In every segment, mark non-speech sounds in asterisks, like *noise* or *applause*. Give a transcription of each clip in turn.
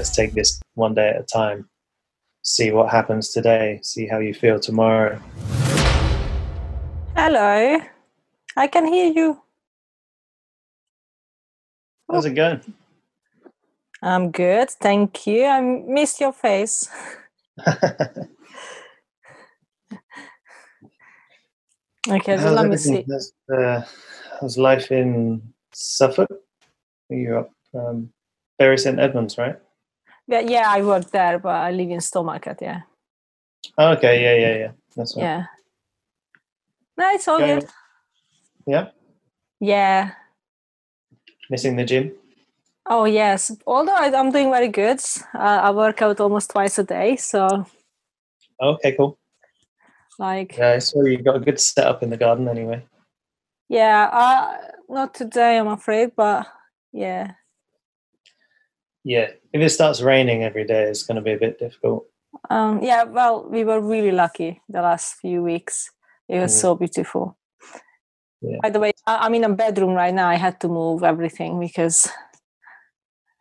let's take this one day at a time. See what happens today. See how you feel tomorrow. Hello. I can hear you. How's it going? I'm good, thank you. I missed your face. *laughs* okay, so let me see. How's, uh, how's life in Suffolk? You're up um, Bury St Edmunds, right? Yeah, yeah, I work there, but I live in Stowmarket. Yeah, okay, yeah, yeah, yeah. That's right. yeah. No, it's all Going- good. Yeah. Yeah. Missing the gym? Oh yes. Although I, I'm doing very good. Uh, I work out almost twice a day, so Okay, cool. like Yeah, I saw you got a good setup in the garden anyway. yeah. Uh, not today, I'm afraid, but yeah. Yeah, if it starts raining every day, it's going to be a bit difficult. Um, yeah, well, we were really lucky the last few weeks. It was Mm. so beautiful. Yeah. By the way, I- I'm in a bedroom right now. I had to move everything because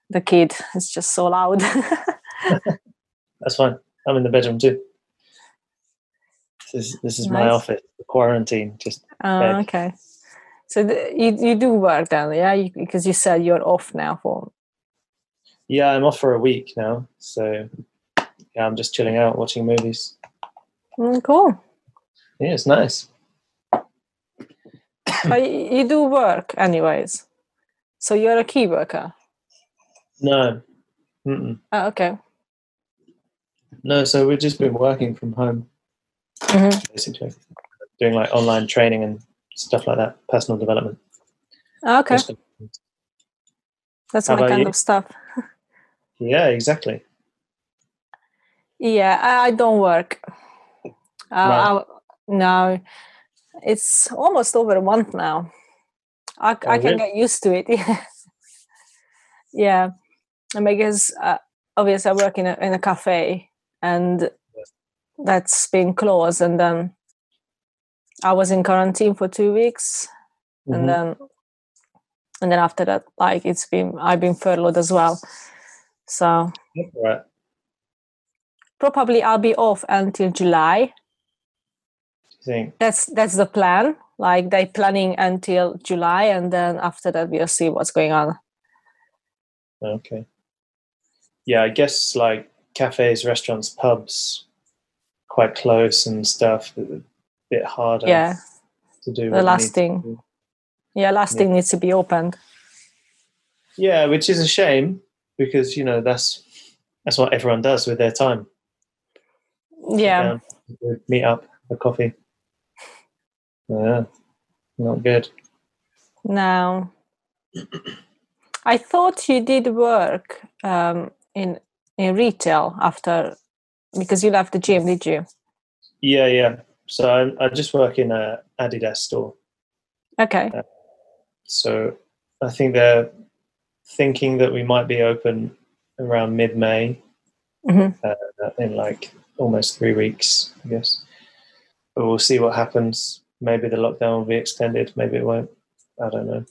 the kid is just so loud. *laughs* *laughs* That's fine. I'm in the bedroom too. This is this is my office. The quarantine. Just oh, Bed. okay. So the, you you do work then, yeah? You, because you said you're off now for. Yeah, I'm off for a week now, so yeah, I'm just chilling out, watching movies. Mm, cool. Yeah, it's nice. *coughs* but you, do work anyways. So you're a key worker. No, Mm-mm. Oh, okay. no. So we've just been working from home, Mhm. basically, doing like online training and stuff like that, personal development. Okay, that's How my kind you? of stuff. *laughs* Yeah, exactly. Yeah, I, I don't work. Uh, Right. I, no, it's almost over a month now. I, Oh, I can really? get used to it. *laughs* yeah, and because uh, obviously I work in a in a cafe, and that's been closed, and then I was in quarantine for two weeks, Mhm. and then and then after that, like it's been I've been furloughed as well. So Right. probably I'll be off until July. Think. that's that's the plan like they're planning until july and then after that we'll see what's going on Okay. Yeah, I guess like cafes, restaurants, pubs, quite close and stuff. A bit harder yeah to do. the last thing. yeah last Yeah. thing needs to be opened Yeah, which is a shame because you know that's that's what everyone does with their time. Yeah down, meet up, a coffee. Yeah, not good. now i thought you did work um, in in retail after because you left the gym did you Yeah, yeah. So I, I just work in a Adidas store. okay So I think they're thinking that we might be open around mid-May. Mhm. uh, in like almost three weeks, I guess. But we'll see what happens. Maybe the lockdown will be extended. Maybe it won't. I don't know.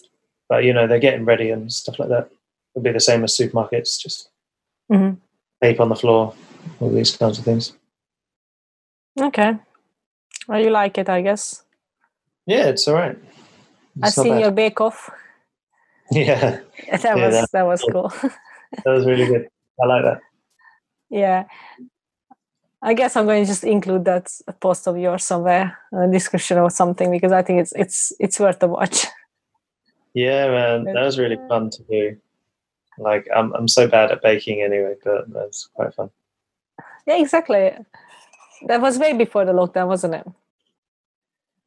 But you know, they're getting ready and stuff like that. It'll be the same as supermarkets, just Mhm. tape on the floor, all these kinds of things. okay well you like it i guess Yeah, it's all right. i've It's not seen bad. your bake off *laughs* Yeah, that Yeah, was that- that was cool *laughs* that was really good. I like that. Yeah. I guess I'm going to just include that post of yours somewhere, a description or something, because I think it's it's it's worth a watch. Yeah, man, that was really fun to do. Like, I'm I'm so bad at baking anyway, but that's quite fun. Yeah, exactly. That was way before the lockdown, wasn't it?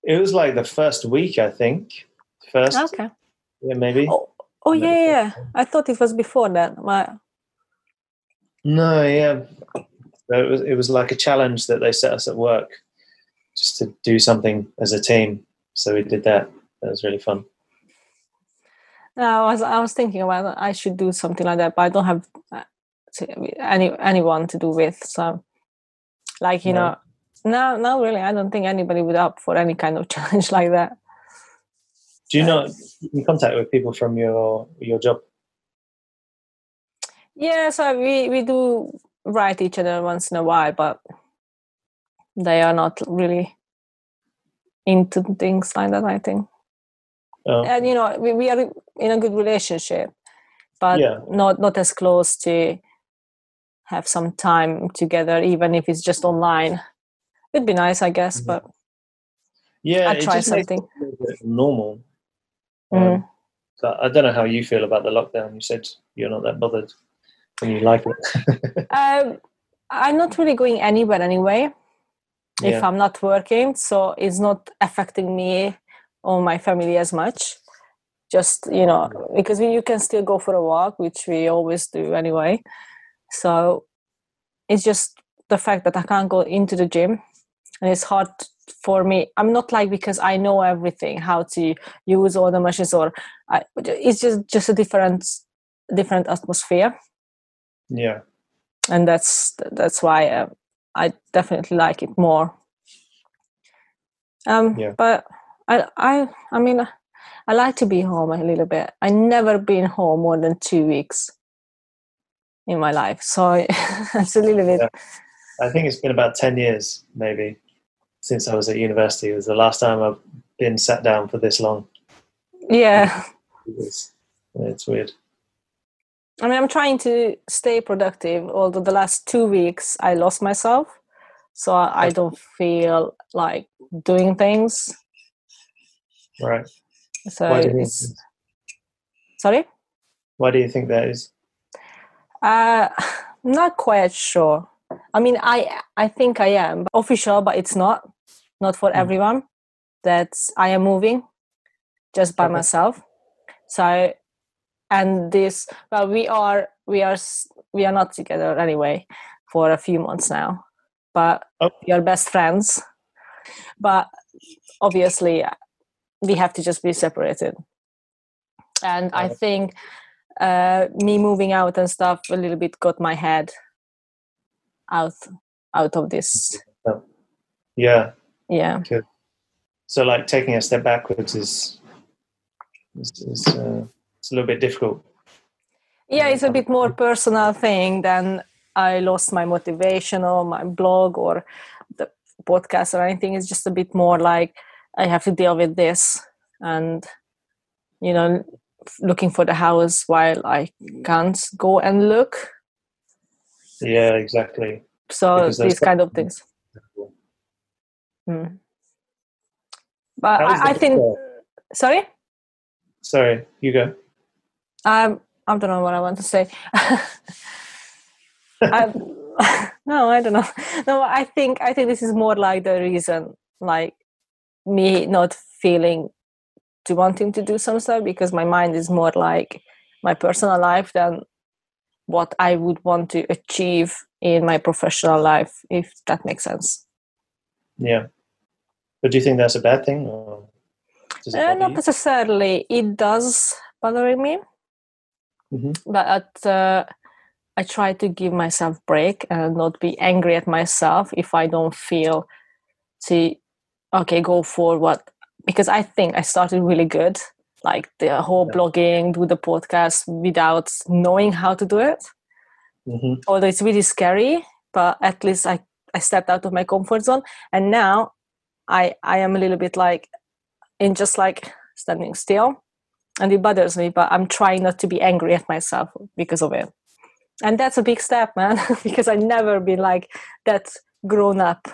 It was like the first week, I think. First, Okay. yeah, maybe. Oh, oh yeah, yeah. I thought it was before that. My, No, yeah. So It was it was like a challenge that they set us at work just to do something as a team. So we did that. That was really fun. no, I was I was thinking about. I should do something like that, but I don't have uh, any anyone to do with. So, like you No. know, no, no, really, I don't think anybody would up for any kind of *laughs* challenge like that. Do you not keep in contact with people from your your job? Yeah, so we we do write each other once in a while, but they are not really into things like that. I think, Oh, and you know, we, we are in a good relationship, but Yeah. not not as close to have some time together, even if it's just online. It'd be nice, I guess, Mhm. but yeah, I'd try something. it a little bit normal. Mm. Um, so I don't know how you feel about the lockdown. You said you're not that bothered and you like it. *laughs* Um, I'm not really going anywhere anyway. If yeah. I'm not working, so it's not affecting me or my family as much. Just you know, because we, you can still go for a walk, which we always do anyway. So it's just the fact that I can't go into the gym, and it's hard for me. I'm not like because I know everything how to use all the machines, or I, it's just just a different different atmosphere yeah. and that's that's why uh, I definitely like it more. Um, Yeah. But I I I mean I like to be home a little bit. I never been home more than two weeks in my life, so *laughs* it's a little bit. Yeah. I think it's been about 10 years, maybe, since I was at university. It was the last time I've been sat down for this long. Yeah, It was, it's weird. I mean I'm trying to stay productive. Although the last two weeks I lost myself, so I, I don't feel like doing things. Right. So Why do you think, it's, sorry. why do you think that is? Uh, *sighs* not quite sure. I mean, I I think I am official, but it's not. Not for Mm. everyone. That I am moving, just by Okay. myself. So, and this well, we are we are we are not together anyway for a few months now, but Oh. we are best friends. But obviously, we have to just be separated. And I think uh, me moving out and stuff a little bit got my head out out of this. Yeah. Yeah, So, like, taking a step backwards is, is, is uh, it's a little bit difficult. yeah, it's a Um, bit more personal thing than I lost my motivation or my blog or the podcast or anything. It's just a bit more like I have to deal with this and you know looking for the house while I can't go and look. Yeah, exactly. So these kind of things. Mm. But I, I think. book Sorry. Sorry, you go. Um, I don't know what I want to say. *laughs* I, *laughs* no, I don't know. No, I think I think this is more like the reason, like me not feeling to wanting to do some stuff because my mind is more like my personal life than what I would want to achieve in my professional life, if that makes sense. Yeah. But do you think that's a bad thing? Or does it Uh, not you? necessarily. It does bother me, Mhm. but uh, I try to give myself break and not be angry at myself if I don't feel to okay go for what because I think I started really good, like the whole Yeah. blogging, do the podcast without knowing how to do it. Mhm. Although it's really scary, but at least I I stepped out of my comfort zone, and now I I am a little bit like in just like standing still and it bothers me but i'm trying not to be angry at myself because of it and that's a big step man *laughs* because i never been like that grown up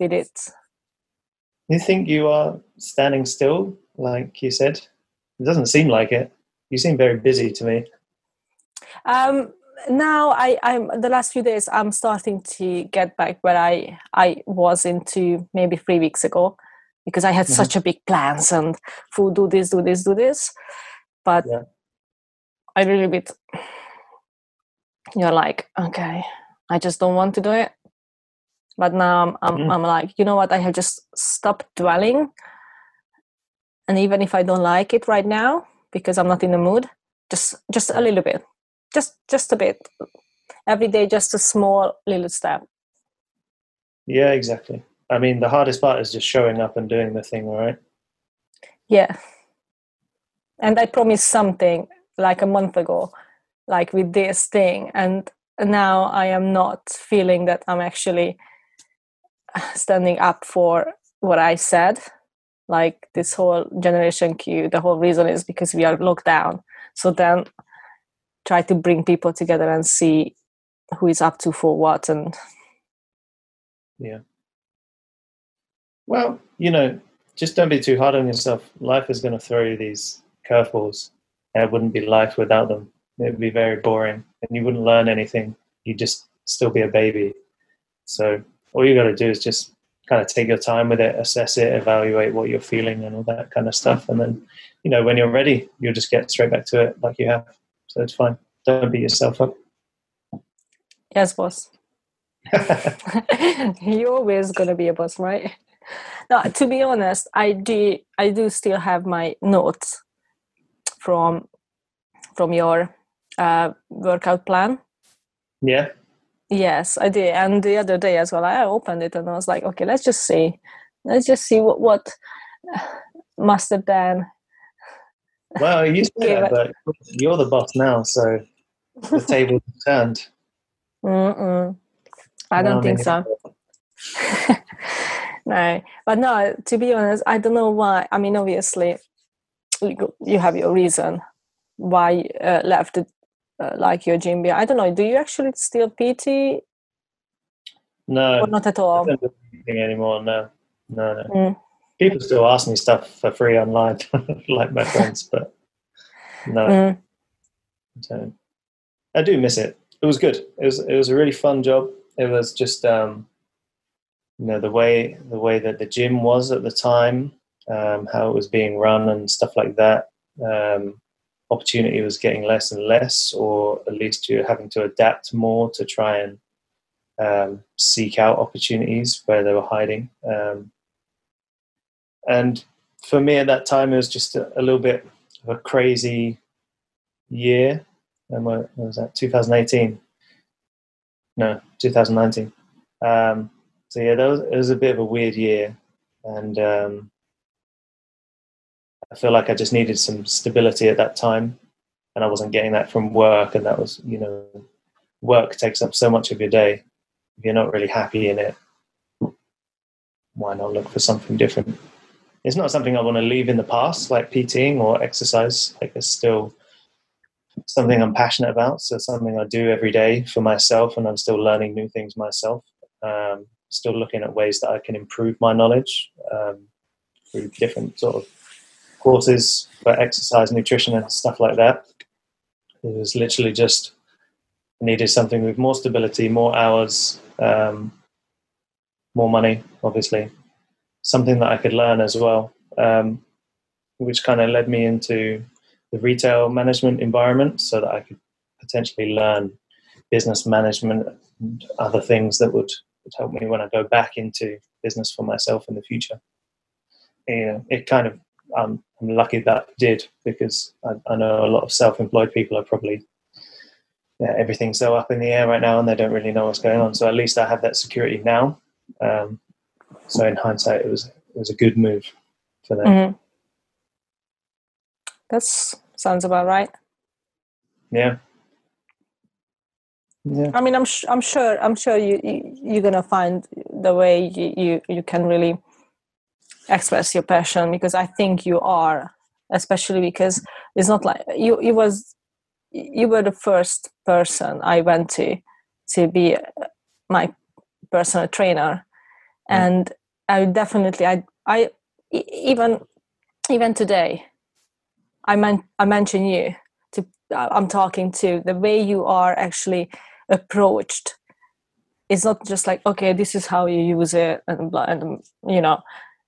with it You think you are standing still, like you said? It doesn't seem like it. You seem very busy to me. um now i i'm the last few days i'm starting to get back where i i was into maybe three weeks ago because i had Mhm. such a big plans and food do this do this do this but Yeah. i really bit you're like okay i just don't want to do it but now i'm I'm, Mhm. I'm like you know what i have just stopped dwelling and even if i don't like it right now because i'm not in the mood just just a little bit just just a bit every day just a small little step Yeah, exactly. I mean, the hardest part is just showing up and doing the thing, right? yeah and i promised something like a month ago like with this thing and now i am not feeling that i'm actually standing up for what i said like this whole generation q the whole reason is because we are locked down. So then try to bring people together and see who is up to for what and yeah. Well you know just don't be too hard on yourself. Life is going to throw you these curveballs and it wouldn't be life without them. It would be very boring and you wouldn't learn anything. You'd just still be a baby. So all you got to do is just kind of take your time with it assess it evaluate what you're feeling and all that kind of stuff. And then you know when you're ready you'll just get straight back to it like you have. So it's fine. Don't beat yourself up. Yes boss. *laughs* *laughs* You're always gonna be a boss right? Now to be honest i do i do still have my notes from from your uh, workout plan. Yeah yes i did. And the other day as well i opened it and i was like okay let's just see. Let's just see what what *sighs* master dan well you *laughs* said that, but you're the boss now so the *laughs* tables turned. Mm-mm. i don't think so. *laughs* no. But no to be honest i don't know why. I mean obviously you have your reason why uh, left it uh, like your gym i don't know do you actually still pt no. Or not at all? I don't do anything anymore no no no. Mm. people still ask me stuff for free online *laughs* like my friends but no. Mm. I don't. I do miss it. It was good. It was it was a really fun job. It was just um you know the way the way that the gym was at the time um, how it was being run and stuff like that. Um, opportunity was getting less and less or at least you're having to adapt more to try and um, seek out opportunities where they were hiding. Um, and for me at that time it was just a, a little bit of a crazy year. And what was that? 2018 no 2019 um, so yeah, that was, it was a bit of a weird year, and um, I feel like I just needed some stability at that time, and I wasn't getting that from work, and that was you know, work takes up so much of your day. If you're not really happy in it, why not look for something different? It's not something I want to leave in the past, like PTing or exercise. Like it's still something I'm passionate about. So something I do every day for myself, and I'm still learning new things myself. Um, still looking at ways that I can improve my knowledge um, through different sort of courses for exercise, nutrition, and stuff like that. It was literally just needed something with more stability, more hours, um, more money, obviously, something that I could learn as well, um, which kind of led me into the retail management environment so that I could potentially learn business management and other things that would would help me when I go back into business for myself in the future. And it kind of, um, I'm lucky that did because I, I, know a lot of self-employed people are probably yeah, everything's so up in the air right now and they don't really know what's going on. So at least I have that security now. Um, so in hindsight, it was it was a good move for them. Mm-hmm. That sounds about right. Yeah, yeah. I mean, I'm sh- I'm sure I'm sure you, you are gonna find the way you, you you can really express your passion because I think you are, especially because it's not like you you was you were the first person I went to to be my personal trainer, mm. and I definitely I I even even today I meant I mention you to I'm talking to the way you are actually approached it's not just like okay this is how you use it and, and you know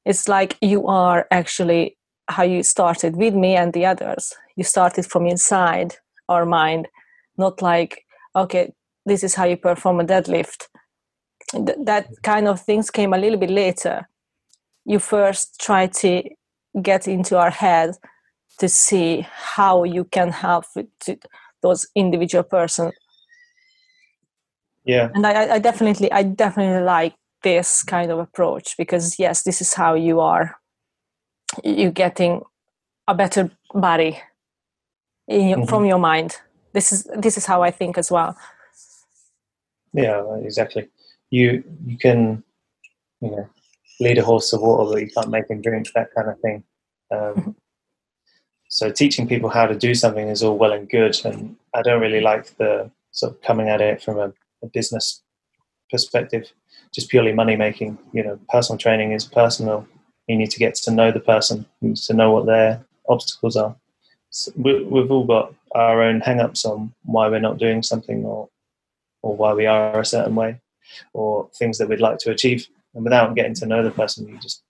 it's like you are actually how you started with me and the others. You started from inside our mind not like okay this is how you perform a deadlift. Th- that kind of things came a little bit later. You first try to get into our head to see how you can help to those individual person. Yeah. And I, I definitely i definitely like this kind of approach because yes this is how you are you getting a better body your, mm-hmm. from your mind this is this is how I think as well. Yeah, exactly. You you can you know lead a horse to water, but you can't make him drink. That kind of thing. Um, mm-hmm. so teaching people how to do something is all well and good, and I don't really like the sort of coming at it from a, a business perspective, just purely money making. You know, personal training is personal. You need to get to know the person. You need to know what their obstacles are. So we, we've all got our own hang-ups on why we're not doing something or or why we are a certain way or things that we'd like to achieve and without getting to know the person you just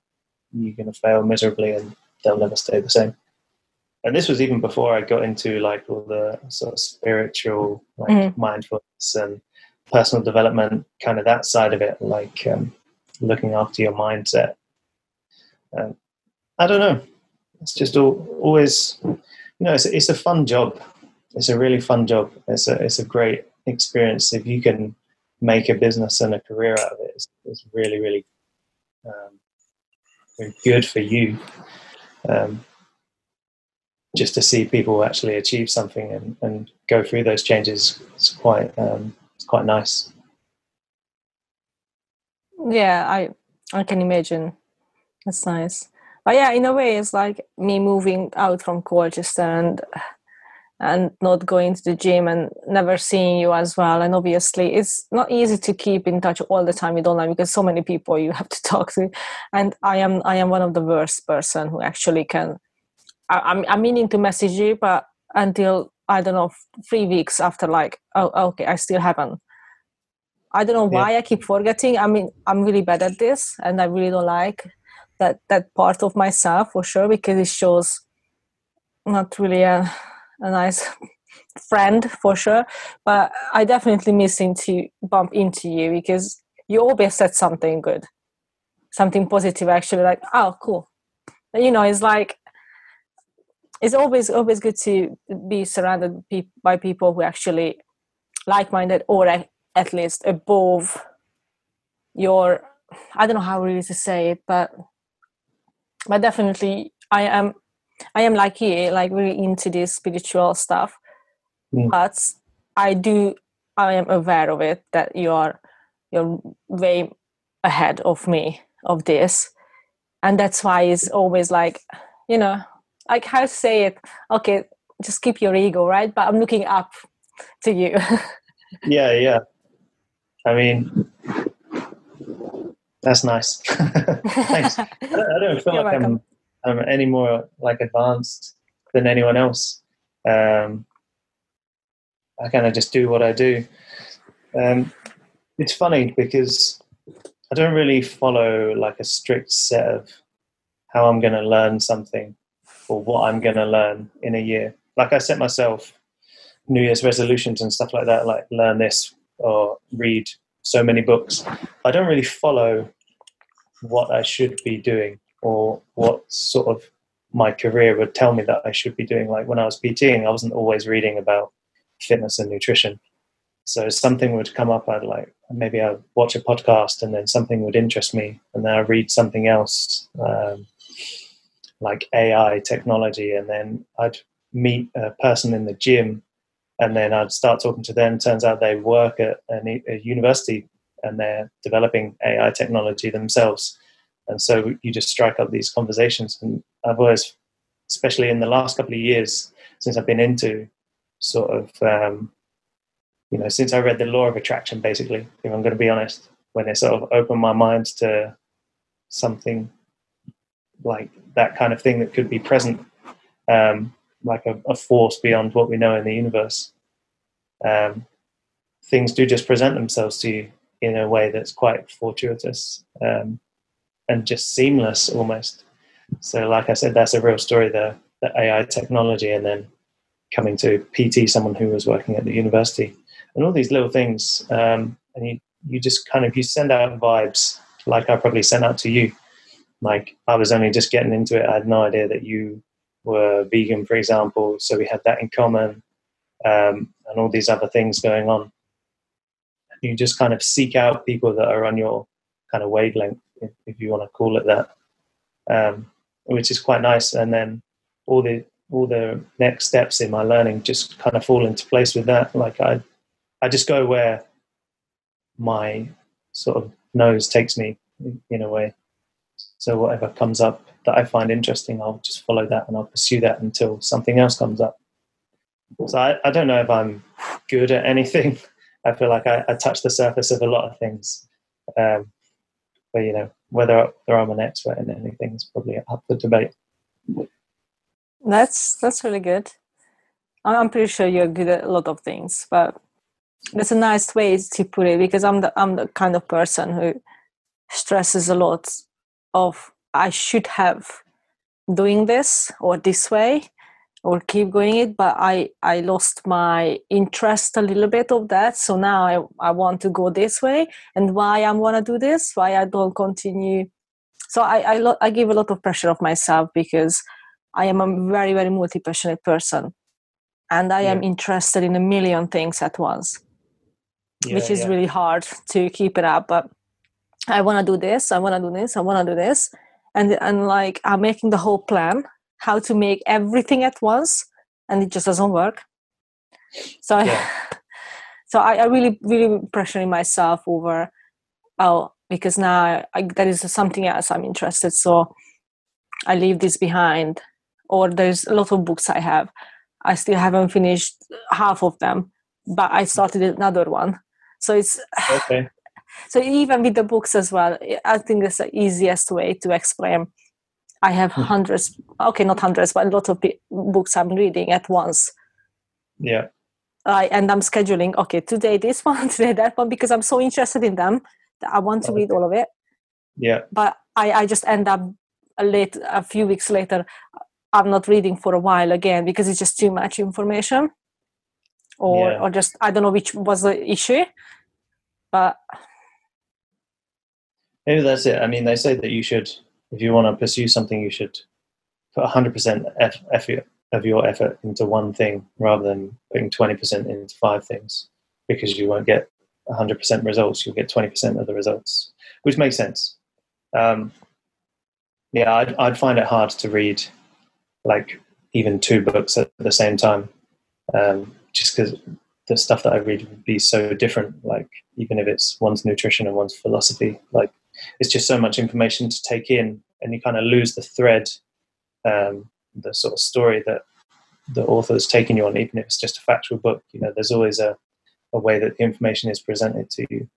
you're going to fail miserably and they'll never stay the same and this was even before i got into like all the sort of spiritual like mm. mindfulness and personal development kind of that side of it like um, looking after your mindset. Um, i don't know. It's just all, always you know it's, it's a fun job. It's a really fun job. It's a, it's a great experience. If you can make a business and a career out of it it's, it's really really um, good for you um, just to see people actually achieve something and, and go through those changes it's quite um, it's quite nice yeah i i can imagine that's nice but yeah in a way it's like me moving out from colchester and and not going to the gym and never seeing you as well. And obviously, it's not easy to keep in touch all the time with online because so many people you have to *laughs* talk to. And I am I am one of the worst person who actually can. I, I'm I'm meaning to message you, but until I don't know three weeks after, like oh, oh okay, I still haven't. I don't know why yeah. I keep forgetting. I mean, I'm really bad at this, and I really don't like that that part of myself for sure because it shows not really a a nice *laughs* friend for sure. But I definitely missing to bump into you because you always said something good, something positive. Actually, like oh, cool. You know, it's like it's always always good to be surrounded by people who actually like-minded or at least above your i don't know how really to say it but but definitely i am I am like you, like really into this spiritual stuff. Mm. But I do I am aware of it that you are you're way ahead of me of this. And that's why it's always like, you know, like how to say it, okay, just keep your ego, right? But I'm looking up to you. *laughs* yeah, yeah. I mean that's nice. *laughs* Thanks. I don't, feel *laughs* You're like welcome. I'm I'm any more like advanced than anyone else. Um, I kind of just do what I do. Um, it's funny because I don't really follow like a strict set of how I'm going to learn something or what I'm going to learn in a year. Like I set myself New Year's resolutions and stuff like that, like learn this or read so many books. I don't really follow what I should be doing or what sort of my career would tell me that I should be doing. Like when I was PTing, I wasn't always reading about fitness and nutrition. So something would come up, I'd like maybe I'd watch a podcast and then something would interest me, and then I'd read something else um, like AI technology, and then I'd meet a person in the gym, and then I'd start talking to them. Turns out they work at a, a university and they're developing AI technology themselves and so you just strike up these conversations and i've always especially in the last couple of years since i've been into sort of um, you know since i read the law of attraction basically if i'm going to be honest when it sort of opened my mind to something like that kind of thing that could be present um, like a, a, force beyond what we know in the universe um, things do just present themselves to you in a way that's quite fortuitous um, and just seamless almost. So, like I said, that's a real story the the AI technology, and then coming to PT someone who was working at the university, and all these little things. Um, and you you just kind of you send out vibes like I probably sent out to you. Like I was only just getting into it. I had no idea that you were vegan, for example. So we had that in common, um, and all these other things going on. You just kind of seek out people that are on your kind of wavelength if, you want to call it that, um, which is quite nice. And then all the all the next steps in my learning just kind of fall into place with that. Like I, I just go where my sort of nose takes me in a way. So whatever comes up that I find interesting, I'll just follow that and I'll pursue that until something else comes up. So I, I don't know if I'm good at anything. *laughs* I feel like I, I touch the surface of a lot of things. Um, but you know, whether, whether I'm an expert in anything is probably up for debate. That's that's really good. I'm pretty sure you're good at a lot of things, but that's a nice way to put it because I'm the I'm the kind of person who stresses a lot of I should have doing this or this way or keep going it but i i lost my interest a little bit of that. So now i, I want to go this way. And why i want to do this? Why i don't continue? So i I, lo- I give a lot of pressure of myself because i am a very very multi-passionate person. And i yeah. am interested in a million things at once yeah, which is yeah. really hard to keep it up but i want to do this i want to do this i want to do this. And and like i'm making the whole plan how to make everything at once and it just doesn't work. So yeah. I, *laughs* so I, I really really pressuring myself over oh because now I, that is something else i'm interested so i leave this behind. Or there's a lot of books i have. I still haven't finished half of them but i started another one. So it's okay so even with the books as well i think that's the easiest way to explain. I have hmm. hundreds okay not hundreds but a lot of books i'm reading at once. Yeah. I, and i'm scheduling okay today this *laughs* one today that one because i'm so interested in them that i want to read all of it. Yeah. But i i just end up a late a few weeks later i'm not reading for a while again because it's just too much information. Or yeah. or just i don't know which was the issue but maybe that's it. I mean, they say that you should, if you want to pursue something, you should put 100% effort of your effort into one thing rather than putting 20% into five things because you won't get 100% results. You'll get 20% of the results, which makes sense. Um, yeah, I'd, I'd find it hard to read like even two books at the same time, um, just because the stuff that I read would be so different. Like even if it's one's nutrition and one's philosophy, like it's just so much information to take in, and you kind of lose the thread, um, the sort of story that the author author's taking you on, even if it's just a factual book. You know, there's always a, a way that the information is presented to you.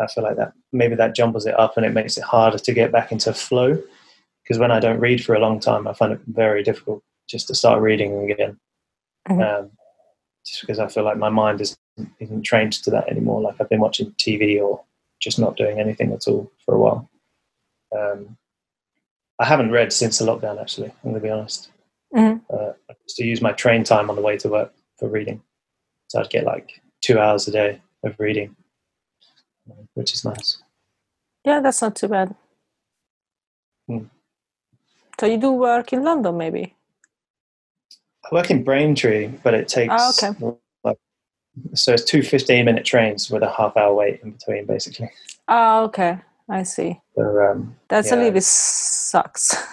I feel like that maybe that jumbles it up and it makes it harder to get back into flow. Because when I don't read for a long time, I find it very difficult just to start reading again. Mm-hmm. Um, just because I feel like my mind isn't, isn't trained to that anymore. Like I've been watching TV or just not doing anything at all for a while. Um, I haven't read since the lockdown, actually. I'm going to be honest. Mm-hmm. Uh, I used to use my train time on the way to work for reading, so I'd get like two hours a day of reading, which is nice. Yeah, that's not too bad. Mm. So you do work in London, maybe? I work in Braintree, but it takes oh, okay so it's two 15 minute trains with a half hour wait in between, basically. Oh, okay. I see. So, um, That's yeah. a little bit sucks. *laughs*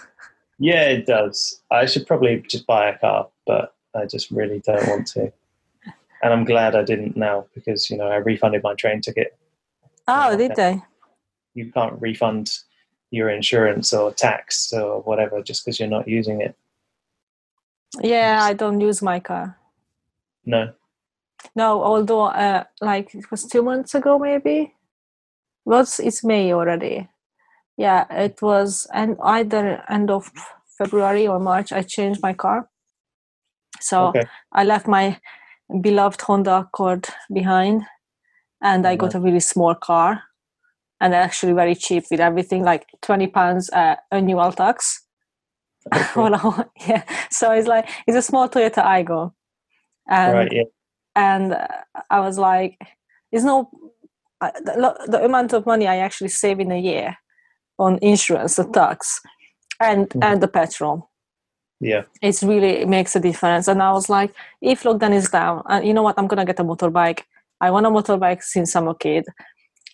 Yeah, it does. I should probably just buy a car, but I just really don't want to. And I'm glad I didn't now because, you know, I refunded my train ticket. Oh, did they? You can't refund your insurance or tax or whatever just because you're not using it. Yeah, I don't use my car. No. No, although uh, like it was two months ago, maybe. Was it's May already? Yeah, it was, and either end of February or March. I changed my car, so okay. I left my beloved Honda Accord behind, and I got a really small car, and actually very cheap with everything, like twenty pounds uh, annual tax. Okay. *laughs* yeah, so it's like it's a small Toyota Aygo, and right, yeah and I was like, "There's no the, the, amount of money I actually save in a year on insurance, the tax, and mm. and the petrol. Yeah, it's really it makes a difference." And I was like, "If lockdown is down, and you know what, I'm gonna get a motorbike. I want a motorbike since I'm a kid,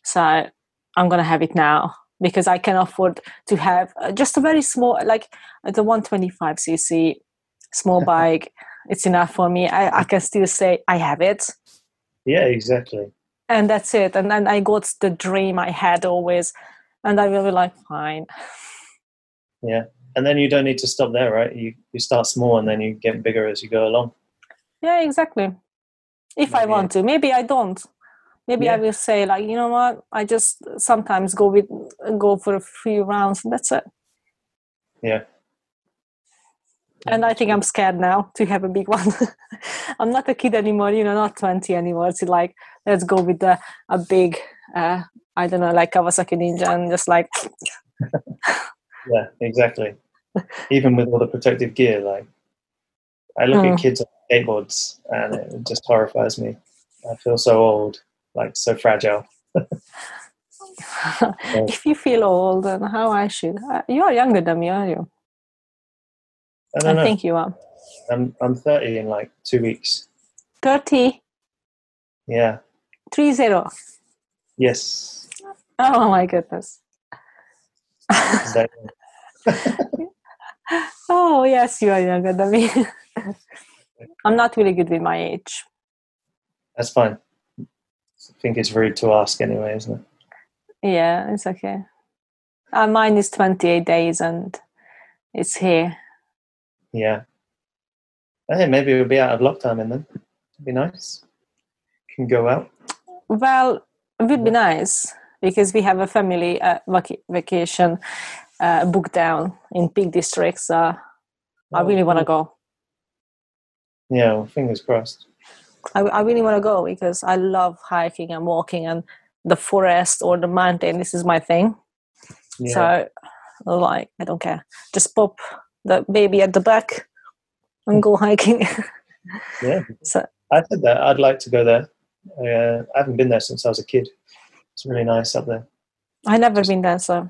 so I'm gonna have it now." Because I can afford to have uh, just a very small, like the 125cc small *laughs* bike. It's enough for me. I, I can still say I have it. Yeah, exactly. And that's it. And then I got the dream I had always. And I will be like, fine. Yeah. And then you don't need to stop there, right? You you start small and then you get bigger as you go along. Yeah, exactly. If I want to. Maybe I don't. Maybe I will say like, you know what? I just sometimes go with go for a few rounds and that's it. Yeah. And I think I'm scared now to have a big *laughs* one. I'm not a kid anymore, you know, not 20 anymore. It's like, let's go with the, a big, uh, I don't know, like Kawasaki Ninja and just like, *laughs* Yeah, exactly. Even with all the protective gear, like I look Mm. at kids on skateboards and it just horrifies me. I feel so old, like so fragile. *laughs* if you feel old, then how I should. Uh, you are younger than me, are you? I I, don't know. think you are. I'm I'm 30 in like two weeks. 30, Yeah. 30. Yes. Oh my goodness. *laughs* Oh, yes, you are younger than me. *laughs* I'm not really good with my age. That's fine. I think it's rude to ask anyway, isn't it? Yeah, it's okay. Uh, mine is 28 days and it's here. Yeah. Hey, maybe we'll be out of lockdown in then. It'd be nice. Can go out. Well, it would be nice because we have a family uh, vac- vacation uh, booked down in Peak District. So I Oh, really want to go. Yeah, well, fingers crossed. I, I really want to go because I love hiking and walking and the forest or the mountain. This is my thing. Yeah. So, like, I don't care. Just pop the baby at the back and go hiking. *laughs* yeah. so, I said that. I'd like to go there. Uh, I haven't been there since I was a kid. It's really nice up there. I never been there. So,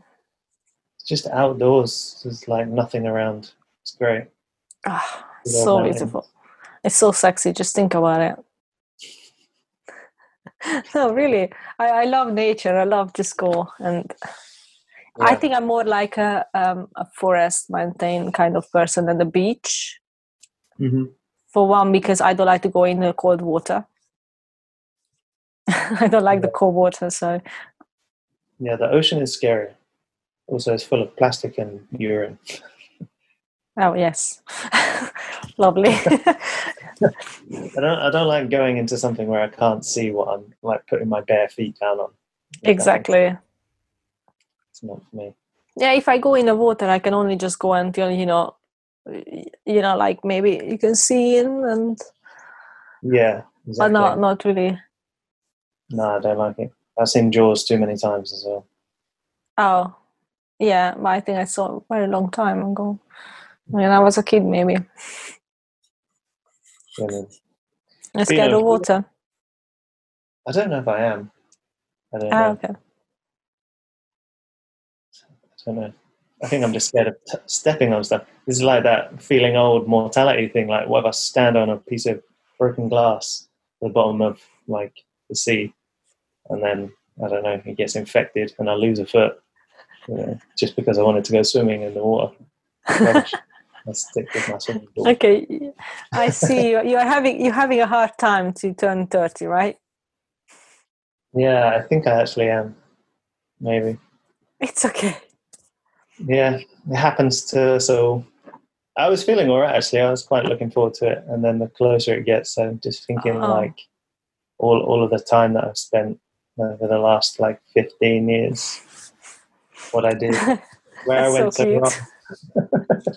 It's just outdoors. There's like nothing around. It's great. ah, Good old so beautiful. It's so sexy. Just think about it. *laughs* no, really. I, I love nature. I love just go and I think I'm more like a um, a forest mountain kind of person than the beach. Mhm. For one, because I don't like to go in the cold water. *laughs* I don't like the cold water, so Yeah, the ocean is scary. Also, it's full of plastic and urine. oh yes, *laughs* lovely. *laughs* I don't. I don't like going into something where I can't see what I'm like putting my bare feet down on. exactly. It's not for me. Yeah, if I go in the water, I can only just go until you know, you know, like maybe you can see in, and Yeah, but not not really. No, I don't like it. I've seen Jaws too many times as well. Oh, yeah, but I think I saw it a very long time ago when I was a kid, maybe. Really. I'm scared of water. I don't know if I am. I don't Ah, know. okay. I don't. I think I'm just scared of t- stepping on stuff. This is like that feeling old mortality thing. Like, what if I stand on a piece of broken glass at the bottom of like the sea, and then I don't know, it gets infected, and I lose a foot, you know, just because I wanted to go swimming in the water. *laughs* I stick with my swimming pool. Okay, I see. You- *laughs* You're having you're having a hard time to turn thirty, right? Yeah, I think I actually am. Maybe. It's okay. Yeah, it happens to us all. I was feeling all right actually. I was quite looking forward to it, and then the closer it gets, I'm just thinking Oh. like all all of the time that I've spent uh, over the last like 15 years, what I did, *laughs* where I went so so cute. wrong. *laughs*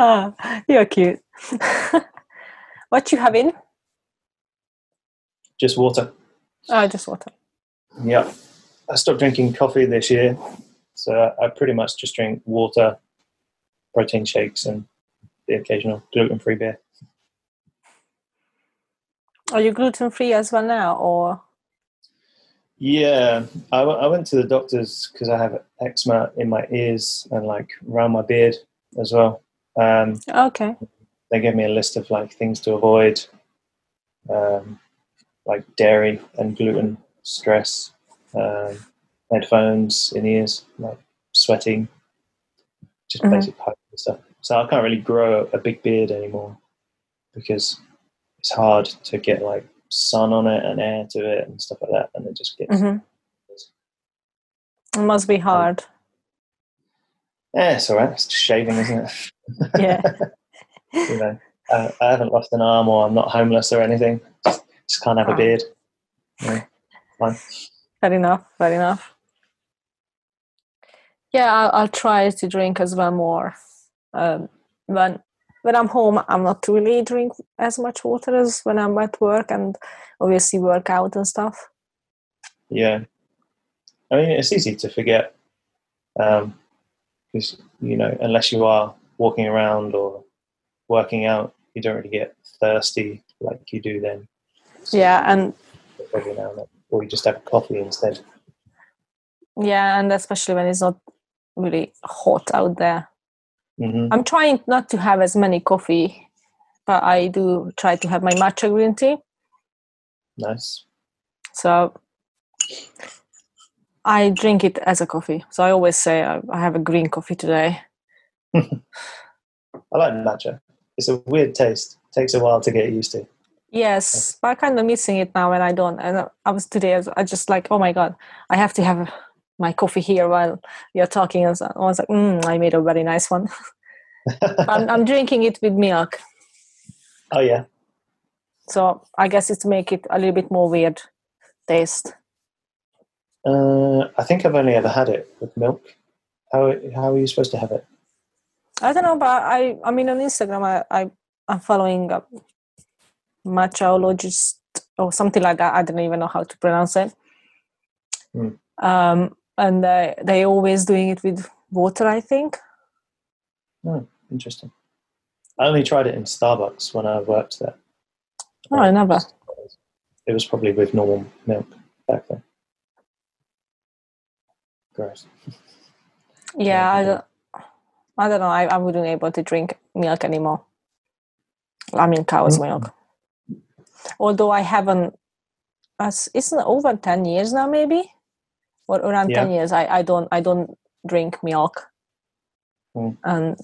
Ah, you're cute. *laughs* what you having? Just water. Oh, just water. Yeah, I stopped drinking coffee this year, so I, pretty much just drink water, protein shakes, and the occasional gluten-free beer. Are you gluten free as well now, or Yeah, I, w- I went to the doctors because I have eczema in my ears and like around my beard as well. Um, okay? they gave me a list of like things to avoid, um, like dairy and gluten, stress, um, headphones in ears, like sweating, just Mhm. basic stuff. so I can't really grow a big beard anymore because it's hard to get like sun on it and air to it and stuff like that, and it just gets. hmm It must be hard. Yeah, it's all right. It's just shaving, isn't it? *laughs* Yeah. *laughs* you know, uh, I haven't lost an arm or I'm not homeless or anything. Just, just can't have a beard. Yeah, fine. Fair enough. Fair enough. Yeah, I'll, I'll try to drink as well more. Um, when when I'm home, I'm not really drink as much water as when I'm at work and obviously work out and stuff. Yeah. I mean, it's easy to forget because, you know, unless you are walking around or working out, you don't really get thirsty like you do then. So Yeah, and every now and then. Or you just have coffee instead. yeah, and especially when it's not really hot out there. hmm I'm trying not to have as many coffee, but I do try to have my matcha green tea. Nice. So I drink it as a coffee. So I always say I, I have a green coffee today. *laughs* I like matcha. It's a weird taste. takes a while to get used to. Yes, but I'm kind of missing it now, and I don't. And I- was today. I was- I just like, oh my god, I have to have my coffee here while you're talking. And so I was like, mm, I made a very nice one. *laughs* I'm, I'm drinking it with milk, oh, yeah. so I guess it's make it a little bit more weird taste. Uh, I think I've only ever had it with milk. How, how are you supposed to have it? I don't know, but I I mean on Instagram I, I I'm following a matchaologist or something like that. I don't even know how to pronounce it. Hmm. Um, and they they always doing it with water, I think. Interesting. I only tried it in Starbucks when I worked there. Oh, I never. It was probably with normal milk back then. Gross. *laughs* Yeah, I don't, I don't know. I, I wouldn't be able to drink milk anymore. I mean cow's Mm. milk. Although I haven't, as it's over ten years now, maybe, or around ten years. I, I don't I don't drink milk, Mm. and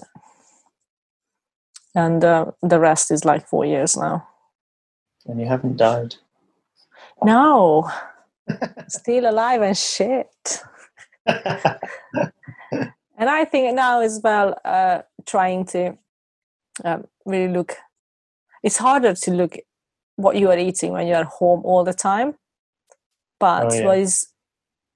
and uh, the rest is like four years now. And you haven't died. No, still alive and shit. *laughs* And I think now as well, uh, trying to um, really look, it's harder to look what you are eating when you are home all the time. But Oh, yeah. what is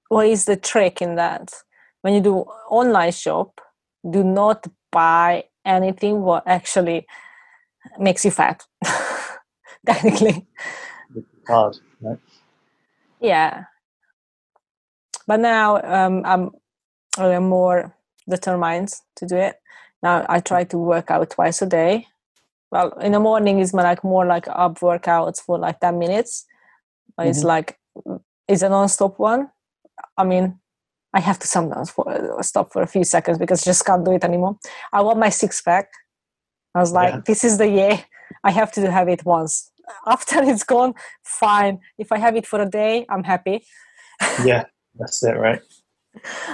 what is the trick in that? When you do online shop, do not buy anything what actually makes you fat. *laughs* Technically, Hard. Right? yeah. But now um, I'm I'm more determined to do it. Now I try to work out twice a day. Well, in the morning is my, like more like up workouts for like ten minutes. But it's Mhm. like it's a non-stop one. I mean, I have to sometimes for, stop for a few seconds because I just can't do it anymore. I want my six pack. I was like, Yeah. this is the year. I have to have it once. *laughs* After it's gone, fine. If I have it for a day, I'm happy. *laughs* Yeah, that's it, right?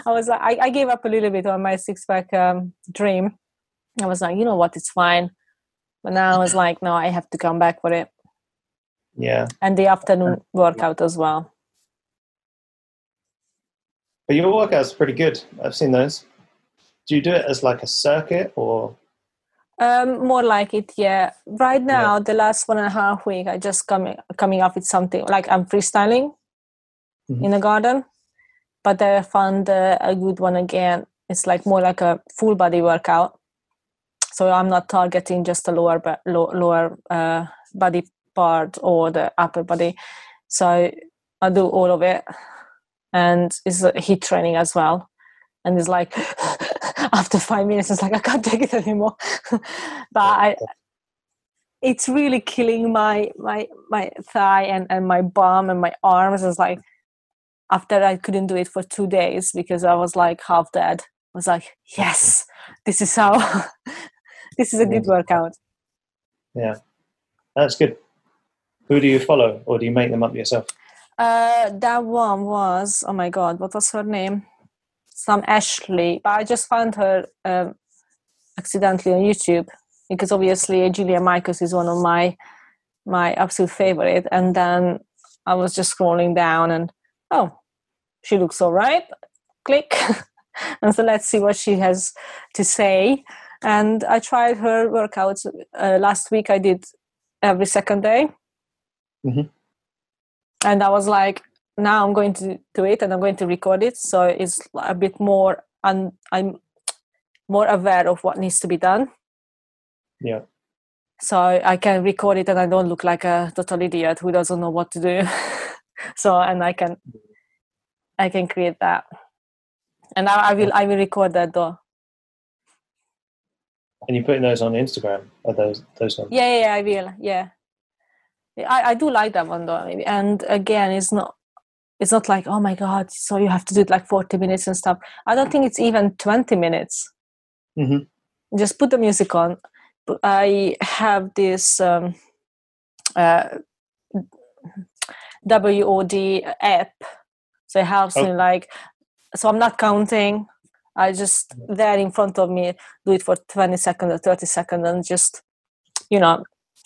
I was like, I, I gave up a little bit on my six pack um, dream. I was like, you know what, it's fine. But now I was *laughs* like, no, I have to come back for it. Yeah. And the afternoon workout as well. But your workout's pretty good. I've seen those. Do you do it as like a circuit or? Um, more like it, yeah. Right now, the last one and a half week, I just coming coming up with something like I'm freestyling Mhm. in the garden. But I found uh, a good one again. It's like more like a full body workout. So I'm not targeting just the lower lower uh, body part or the upper body. So I do all of it, and it's heat training as well. And it's like *laughs* after five minutes, it's like I can't take it anymore. *laughs* but I, it's really killing my my my thigh and and my bum and my arms. It's like after I couldn't do it for two days because I was like half dead. I was like, yes, this is how. *laughs* this is a good workout. Yeah, that's good. Who do you follow, or do you make them up yourself? Uh, that one was oh my god, what was her name? Some Ashley, but I just found her um, accidentally on YouTube because obviously Jillian Michaels is one of my my absolute favorite. And then I was just scrolling down and oh, she looks all right. Click. *laughs* and so let's see what she has to say. And I tried her workouts uh, last week. I did every second day. Mhm. And I was like, now I'm going to do it and I'm going to record it. So it's a bit more, and I'm more aware of what needs to be done. Yeah. So I can record it and I don't look like a total idiot who doesn't know what to do. *laughs* so and I can, I can create that, and I, I will I will record that though. And you're putting those on Instagram? Are those those ones? Yeah, yeah, yeah, I will. Yeah, I, I do like that one though. maybe. And again, it's not it's not like oh my god, so you have to do it like forty minutes and stuff. I don't think it's even twenty minutes. Mhm. Just put the music on. I have this um, uh, WOD app, so it helps me like. So I'm not counting. I just there in front of me do it for 20 seconds or 30 seconds and just you know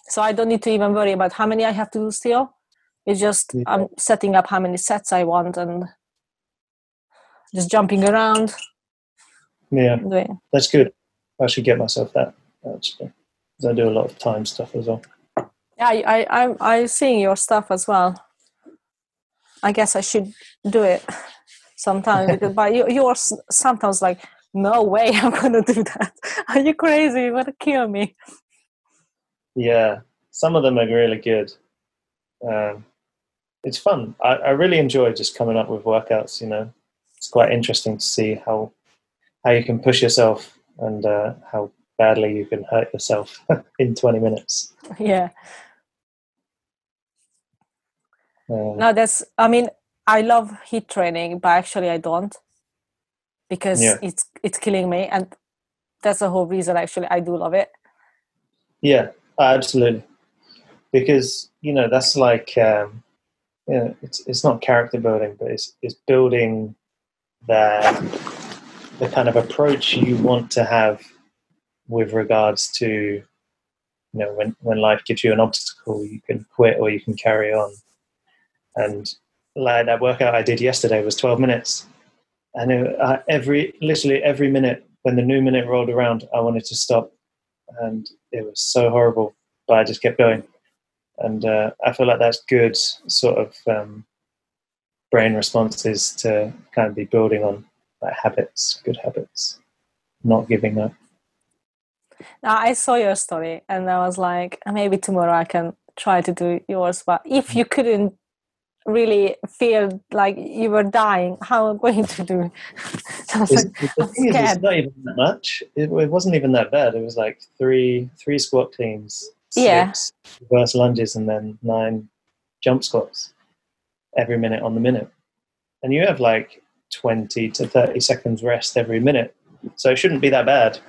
so i don't need to even worry about how many i have to do still it's just Yeah. i'm setting up how many sets i want and just jumping around Yeah, doing that's good. I should get myself that actually. I do a lot of time stuff as well. yeah i i i'm i seeing your stuff as well i guess i should do it sometime *laughs* because but you, yours sometimes like no way *laughs* i'm gonna do that are you crazy you want to kill me Yeah, some of them are really good. Um, it's fun. I, I really enjoy just coming up with workouts. You know, it's quite interesting to see how how you can push yourself and uh, how badly you can hurt yourself *laughs* in 20 minutes. yeah Uh, No, that's. I mean, I love heat training, but actually, I don't because Yeah. it's it's killing me, and that's the whole reason. Actually, I do love it. Yeah, absolutely. Because you know that's like um, you know, it's it's not character building, but it's it's building the the kind of approach you want to have with regards to you know when when life gives you an obstacle, you can quit or you can carry on. And like that workout I did yesterday was twelve minutes, and it, uh, every literally every minute when the new minute rolled around, I wanted to stop and it was so horrible, but I just kept going. And uh, I feel like that's good sort of um, brain responses to kind of be building on like habits, good habits, not giving up. Now, I saw your story, and I was like, maybe tomorrow I can try to do yours. But if you couldn't really feel like you were dying, how am I going to do? *laughs* I was It's, like, I'm is, it's scared. not even that much. It, it wasn't even that bad. It was like three three squat cleans, Yeah. six reverse lunges, and then nine jump squats every minute on the minute. And you have like 20 to 30 seconds rest every minute. So it shouldn't be that bad.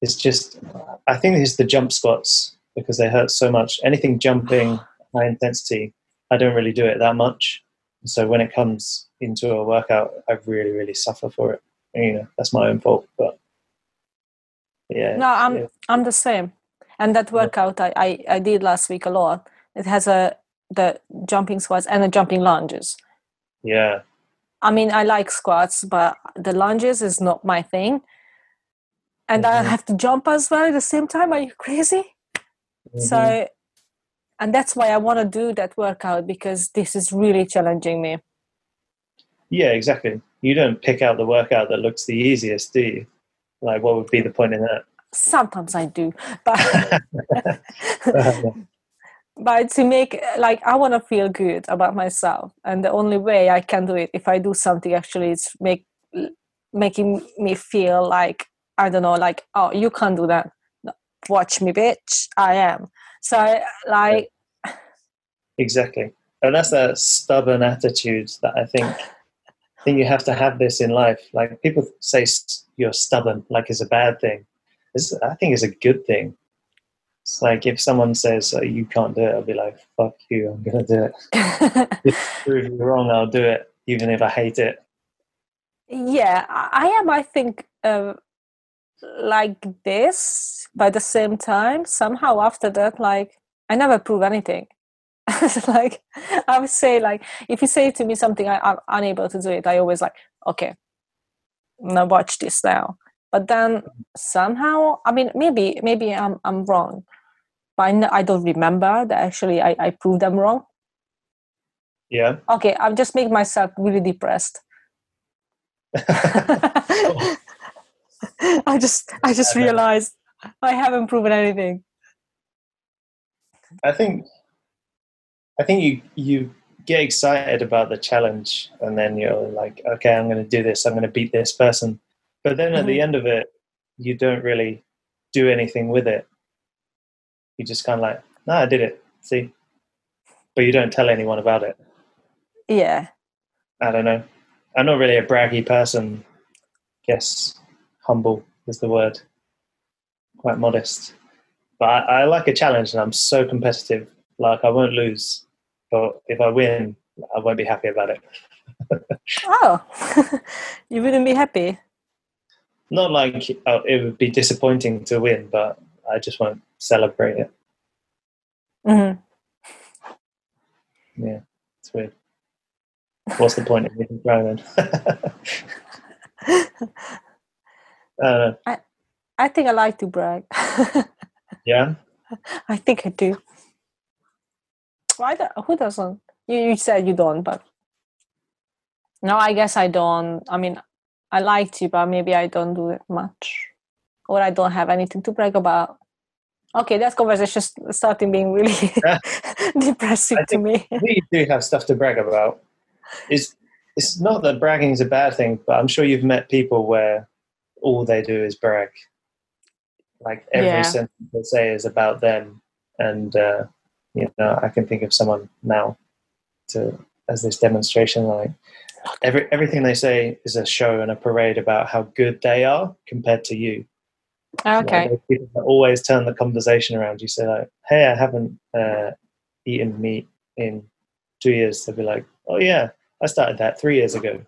It's just, I think it's the jump squats because they hurt so much. Anything jumping, high intensity, I don't really do it that much. So when it comes into a workout, I really, really suffer for it. You know, that's my own fault. But yeah. no, I'm yeah. I'm the same. And that workout I, I, I did last week a lot. It has a the jumping squats and the jumping lunges. Yeah. I mean, I like squats, but the lunges is not my thing. And I Mhm. have to jump as well at the same time. Are you crazy? Mhm. So, and that's why I want to do that workout because this is really challenging me. Yeah, exactly. You don't pick out the workout that looks the easiest, do you? Like, what would be the point in that? Sometimes I do, but *laughs* *laughs* but to make like I want to feel good about myself, and the only way I can do it if I do something actually is make making me feel like I don't know, like oh you can't do that. Watch me, bitch. I am. So like exactly. And that's that stubborn attitude that I think I think you have to have this in life. Like people say you're stubborn, like it's a bad thing. It's, I think it's a good thing. It's like if someone says oh, you can't do it, I'll be like, "Fuck you! I'm gonna do it. *laughs* If you prove me wrong, I'll do it, even if I hate it." yeah, I I am. I think uh, like this at the same time somehow after that like i never prove anything. *laughs* Like i would say like if you say to me something I, i'm unable to do it i always like okay now watch this now. But then somehow i mean maybe maybe i'm, I'm wrong but I, n- I don't remember that actually I, I proved them wrong. Yeah. okay i've just made myself really depressed *laughs* *laughs* *laughs* i just i just realized i haven't proven anything I think I think you you get excited about the challenge and then you're like, okay, I'm going to do this. I'm going to beat this person. But then at the Mhm. end of it, you don't really do anything with it. You just kind of like, no, I did it. See, but you don't tell anyone about it. yeah I don't know. I'm not really a braggy person. Guess humble is the word. Quite modest. But I, I like a challenge and I'm so competitive. Like I won't lose. But if I win, I won't be happy about it. *laughs* oh *laughs* you wouldn't be happy Not like oh, it would be disappointing to win, but I just won't celebrate it. hmm Yeah, it's weird. What's the point of even trying then? *laughs* Uh, I i think i like to brag. *laughs* Yeah, i think i do. Why do who doesn't? You, you said you don't but no i guess i don't. I mean i like to but maybe i don't do it much or i don't have anything to brag about. Okay that conversation starting being really *laughs* depressing to me. we do have stuff to brag about. It's it's not that bragging is a bad thing, but I'm sure you've met people where all they do is brag. Like every Yeah. sentence they say is about them, and uh, you know I can think of someone now to as this demonstration. Like every everything they say is a show and a parade about how good they are compared to you. Like, okay those people that always turn the conversation around. You say like, "Hey, I haven't uh, eaten meat in two years." They'll be like, "Oh yeah, I started that three years ago."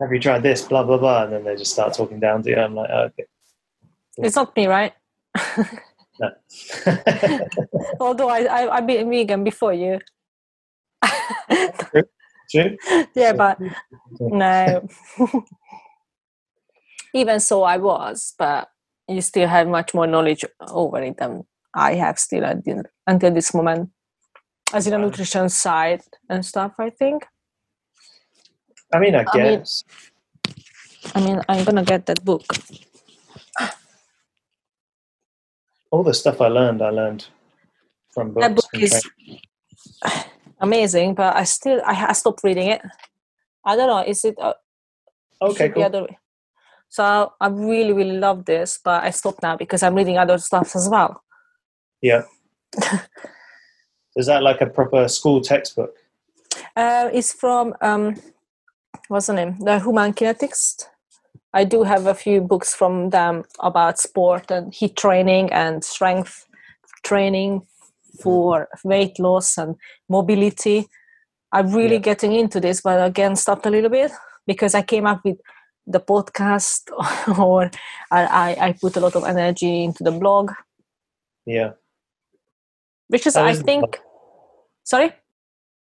Have you tried this? Blah blah blah, and then they just start talking down to you. I'm like, oh, okay. it's not me right No. *laughs* although i i i've been vegan before you True. yeah but no *laughs* even so i was but you still have much more knowledge over it than i have still at the, until this moment as in the Wow. nutrition side and stuff i think I mean, I I mean- guess. i mean i'm gonna get that book all the stuff I learned, I learned from books. that book is training. amazing but i still i, I stopped reading it i don't know is it uh, okay, cool. other way. so i really really love this but i stopped now because i'm reading other stuff as well Yeah. *laughs* Is that like a proper school textbook? Uh, it's from um, what's the name? The Human Kinetics. I do have a few books from them about sport and heat training and strength training for weight loss and mobility. I'm really Yeah. getting into this, but again, stopped a little bit because I came up with the podcast *laughs* or I, I, put a lot of energy into the blog, Yeah. which is, I is think, sorry?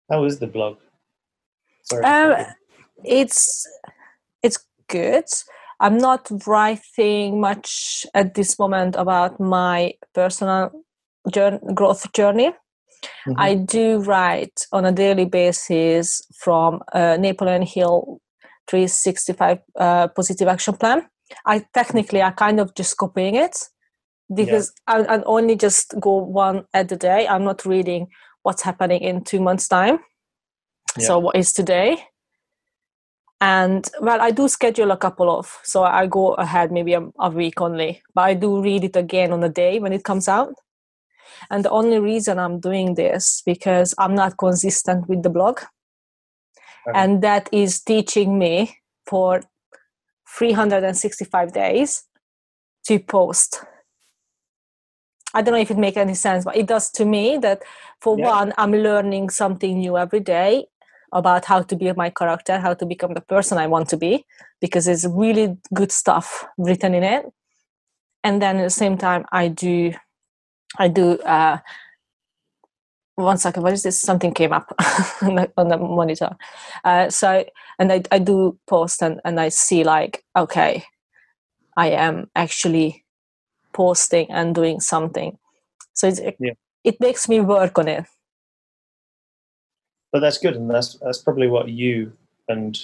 How is the blog? Sorry. Um, it's it's good. I'm not writing much at this moment about my personal journey, growth journey. Mhm. I do write on a daily basis from uh, Napoleon Hill 365 uh, Positive Action Plan. I technically I kind of just copying it because I, I only just go one at a day. I'm not reading what's happening in two months' time. So what is today? And well, I do schedule a couple of, so I go ahead maybe a, a week only, but I do read it again on the day when it comes out. And the only reason I'm doing this because I'm not consistent with the blog, Okay. and that is teaching me for 365 days to post. I don't know if it makes any sense, but it does to me that for Yeah. one, I'm learning something new every day about how to build my character, how to become the person I want to be, because there's really good stuff written in it. And then at the same time, I do, I do. Uh, one second, what is this? Something came up *laughs* on, the, on the monitor. Uh, so, and I, I do post and, and I see like, okay, I am actually posting and doing something. So it's, yeah. it makes me work on it but that's good, and that's that's probably what you and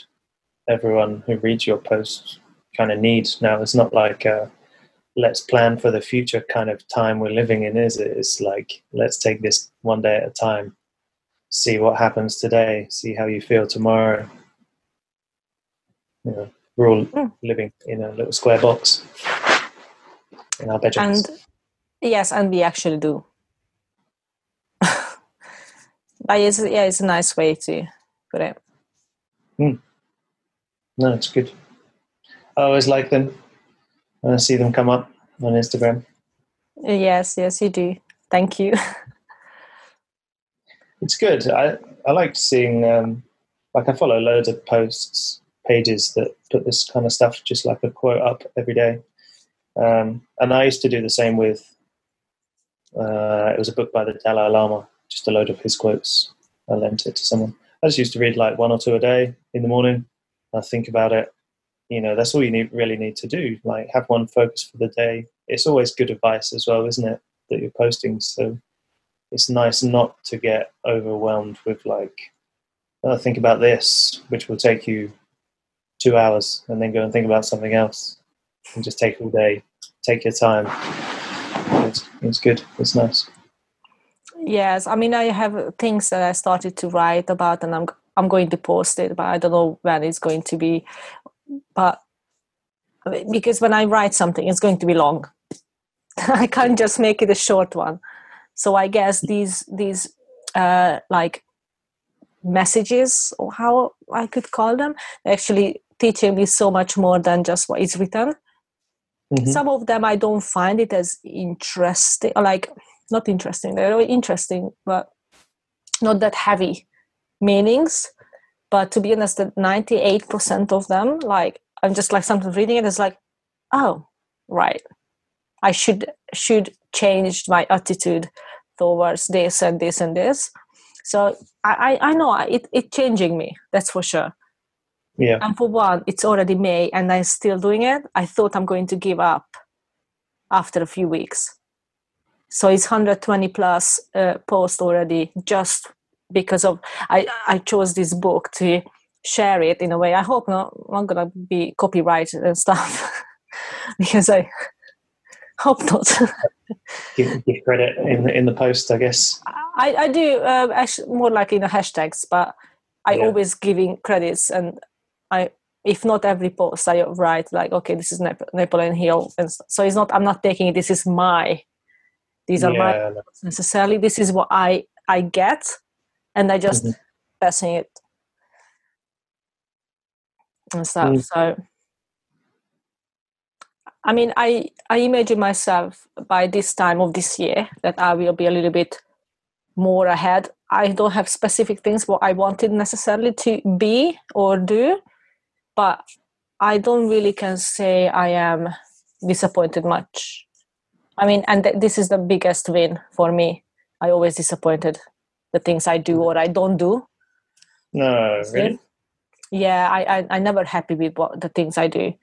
everyone who reads your posts kind of needs now. It's not like uh, let's plan for the future kind of time we're living in, is it? It's like let's take this one day at a time, see what happens today, see how you feel tomorrow. You know, we're all mm. living in a little square box in our bedrooms. And yes, and we actually do but it's yeah, it's a nice way to put it. Mm. No, it's good. I always like them. when I see them come up on Instagram. Yes, yes, you do. Thank you. *laughs* it's good. I I like seeing. Um, like I follow loads of posts pages that put this kind of stuff, just like a quote up every day. Um, and I used to do the same with. Uh, it was a book by the Dalai Lama, just a load of his quotes. I lent it to someone. I just used to read like one or two a day in the morning. I think about it. You know, that's all you need, really need to do. Like have one focus for the day. It's always good advice as well, isn't it? That you're posting. So it's nice not to get overwhelmed with like, oh, think about this, which will take you two hours, and then go and think about something else, and just take all day. Take your time. It's, it's good. It's nice. Yes, I mean I have things that I started to write about, and I'm I'm going to post it, but I don't know when it's going to be. But because when I write something, it's going to be long. *laughs* I can't just make it a short one. So I guess these these uh, like messages or how I could call them actually teaching me so much more than just what is written. Mm-hmm. Some of them I don't find it as interesting, like not interesting. They're interesting, but not that heavy meanings. But to be honest, that ninety-eight percent of them, like I'm just like something reading it, it's like, oh, right. I should should change my attitude towards this and this and this. So I I, I know it it changing me. That's for sure. Yeah. And for one, it's already May and I'm still doing it. I thought I'm going to give up after a few weeks so it's 120 plus uh, posts already just because of I, I chose this book to share it in a way. I hope not i'm not gonna be copyrighted and stuff *laughs* because i *laughs* hope not. *laughs* Give, give, credit in the, in the post i guess. I, I do uh, actually more like in the hashtags but i yeah. always giving credits and i if not every post i write like okay this is napoleon hill and so it's not i'm not taking it this is my these are yeah, my necessarily this is what i i get and i just mm-hmm. passing it and stuff mm. so i mean i i imagine myself by this time of this year that i will be a little bit more ahead i don't have specific things what i wanted necessarily to be or do but i don't really can say i am disappointed much I mean, and th- this is the biggest win for me. I always disappointed the things I do or I don't do. No, really. Yeah, I, I I never happy with what the things I do,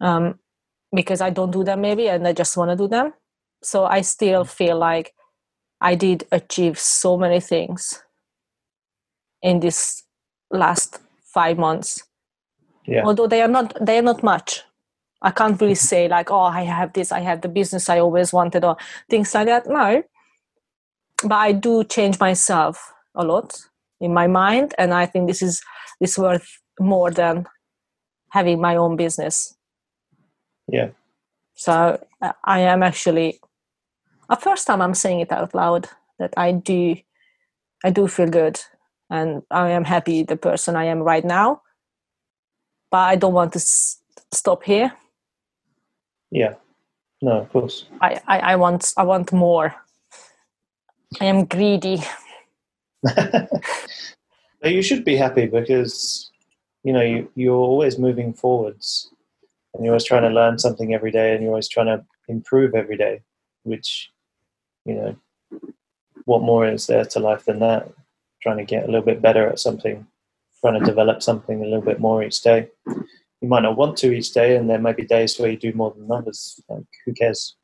um, because I don't do them maybe, and I just want to do them. So I still feel like I did achieve so many things in this last five months. Yeah. Although they are not they are not much, I can't really mm-hmm. say like, oh, I have this, I have the business I always wanted, or things like that. No, but I do change myself a lot in my mind, and I think this is this worth more than having my own business. Yeah. So I am actually, a first time I'm saying it out loud that I do, I do feel good, and I am happy the person I am right now. But I don't want to s- stop here yeah. No, of course. I, I, I want I want more. I am greedy. *laughs* But you should be happy because you know you, you're always moving forwards, and you're always trying to learn something every day, and you're always trying to improve every day. Which, you know, what more is there to life than that? Trying to get a little bit better at something, trying to develop something a little bit more each day. You might not want to each day, and there might be days where you do more than others. Like, who cares?